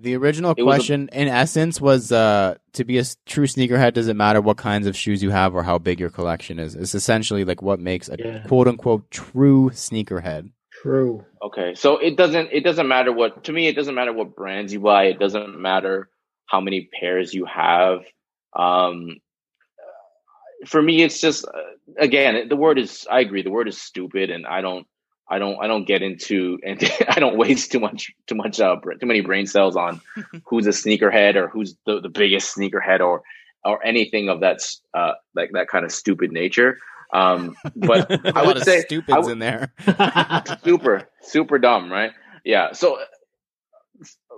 The original It was a- question, in essence, was uh, to be a true sneakerhead. Does it matter what kinds of shoes you have or how big your collection is? It's essentially like what makes a Yeah. quote unquote true sneakerhead. True. Okay, so it doesn't. It doesn't matter what. To me, it doesn't matter what brands you buy. It doesn't matter how many pairs you have. Um, for me, it's just uh, again the word is. I agree. The word is stupid, and I don't. I don't. I don't get into, and I don't waste too much. Too much. Uh, br- too many brain cells on who's a sneakerhead or who's the, the biggest sneakerhead or or anything of that uh like that kind of stupid nature. Um, but A I lot would of say stupids would- in there. super super dumb right yeah so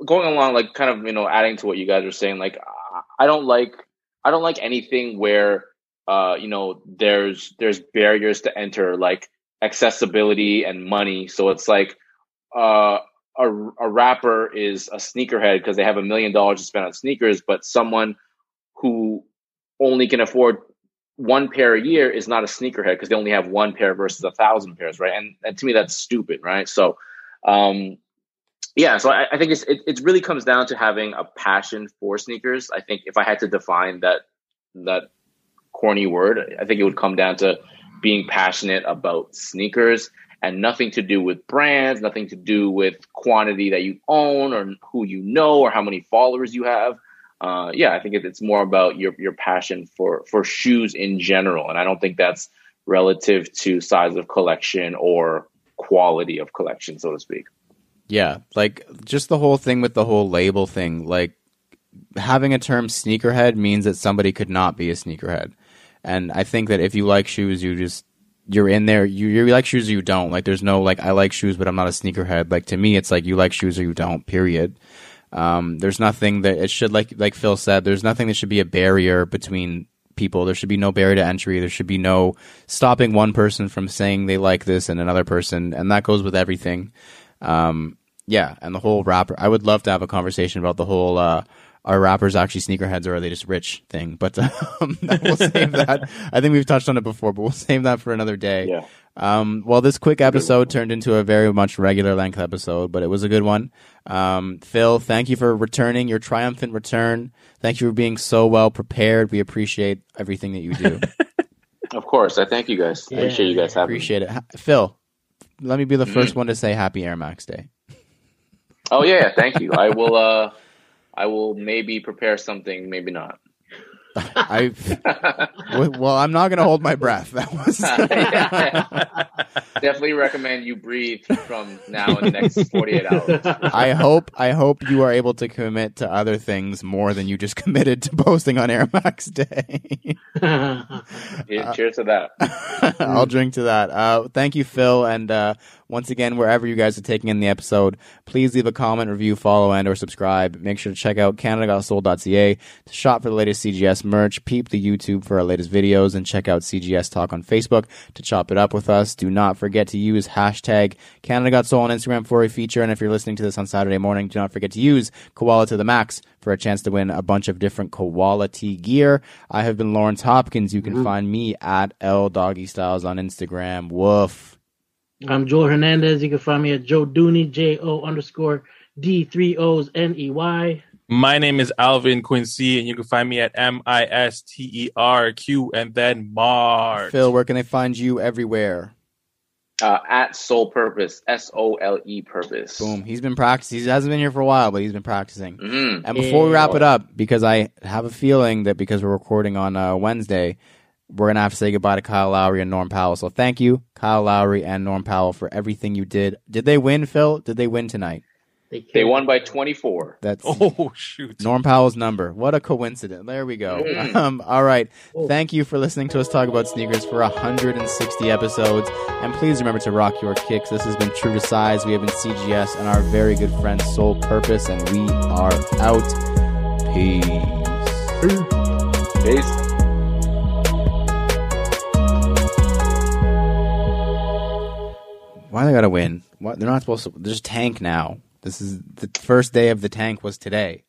going along like kind of you know adding to what you guys are saying like i don't like i don't like anything where uh you know there's there's barriers to enter like accessibility and money so it's like uh a, a rapper is a sneakerhead because they have a million dollars to spend on sneakers but someone who only can afford one pair a year is not a sneakerhead because they only have one pair versus a thousand pairs, right? And, and to me, that's stupid, right? So, um, yeah, so I, I think it's, it, it really comes down to having a passion for sneakers. I think if I had to define that that corny word, I think it would come down to being passionate about sneakers and nothing to do with brands, nothing to do with quantity that you own or who you know or how many followers you have uh, yeah, I think it's more about your your passion for for shoes in general, and I don't think that's relative to size of collection or quality of collection, so to speak. Yeah, like just the whole thing with the whole label thing, like having a term sneakerhead means that somebody could not be a sneakerhead. And I think that if you like shoes, you just you're in there. You you like shoes or you don't. Like there's no like I like shoes, but I'm not a sneakerhead. Like to me, it's like you like shoes or you don't. Period. Um, there's nothing that it should like like Phil said. There's nothing that should be a barrier between people. There should be no barrier to entry. There should be no stopping one person from saying they like this and another person, and that goes with everything. Um, yeah, and the whole rapper. I would love to have a conversation about the whole uh, are rappers actually sneakerheads or are they just rich thing. But um, we'll save that. I think we've touched on it before, but we'll save that for another day. Yeah. Um, well, this quick episode turned into a very much regular length episode, but it was a good one. Um, Phil, thank you for returning your triumphant return. Thank you for being so well prepared. We appreciate everything that you do. Of course, I thank you guys. I appreciate you guys having me. appreciate it. Phil, let me be the first one to say Happy Air Max Day. Oh yeah, yeah, thank you. I will. uh I will maybe prepare something, maybe not. I well, I'm not going to hold my breath. That was Definitely recommend you breathe from now in the next forty eight hours. I hope I hope you are able to commit to other things more than you just committed to posting on Air Max Day. Yeah, cheers to that. I'll drink to that. Uh, thank you, Phil, and uh, once again, wherever you guys are taking in the episode, please leave a comment, review, follow, and or subscribe. Make sure to check out CanadaGotSoul.ca to shop for the latest CGS merch. Peep the YouTube for our latest videos, and check out CGS Talk on Facebook to chop it up with us. Do not forget to use hashtag Canada Got Soul on Instagram for a feature. And if you're listening to this on Saturday morning, do not forget to use Koala to the Max for a chance to win a bunch of different quality gear. I have been Lawrence Hopkins. You can mm-hmm. find me at L Doggy Styles on Instagram. Woof. I'm Joel Hernandez. You can find me at Joe Dooney, J O underscore D three O's N E Y. My name is Alvin Quincy, and you can find me at M I S T E R Q and then Mart. Phil, where can they find you everywhere? Uh, at Sole Purpose, S O L E Purpose. Boom. He's been practicing. He hasn't been here for a while, but he's been practicing. hmm And before we wrap it up, because I have a feeling that because we're recording on uh, Wednesday, we're gonna have to say goodbye to Kyle Lowry and Norm Powell. So thank you, Kyle Lowry and Norm Powell, for everything you did. Did they win, Phil? Did they win tonight? They carried won by 24. That's Oh shoot! Norm Powell's number. What a coincidence. There we go. Mhm. Um, all right. Oh. Thank you for listening to us talk about sneakers for 160 episodes. And please remember to rock your kicks. This has been True to Size. We have been CGS and our very good friend Sole Purpose, and we are out. Peace. Peace. Why they gotta win? What they're not supposed to. There's a tank now. This is the first day of the tank was today.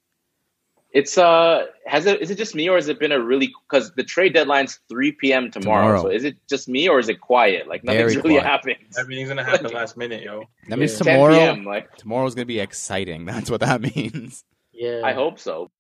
It's uh, has it? Is it just me, or has it been a really? Because the trade deadline's 3 p.m. tomorrow, Tomorrow. So is it just me, or is it quiet? Like nothing's Very really quiet. happening. Everything's gonna happen last minute, yo. That means Yeah. 10 tomorrow. p.m. Like Tomorrow's gonna be exciting. That's what that means. Yeah. I hope so.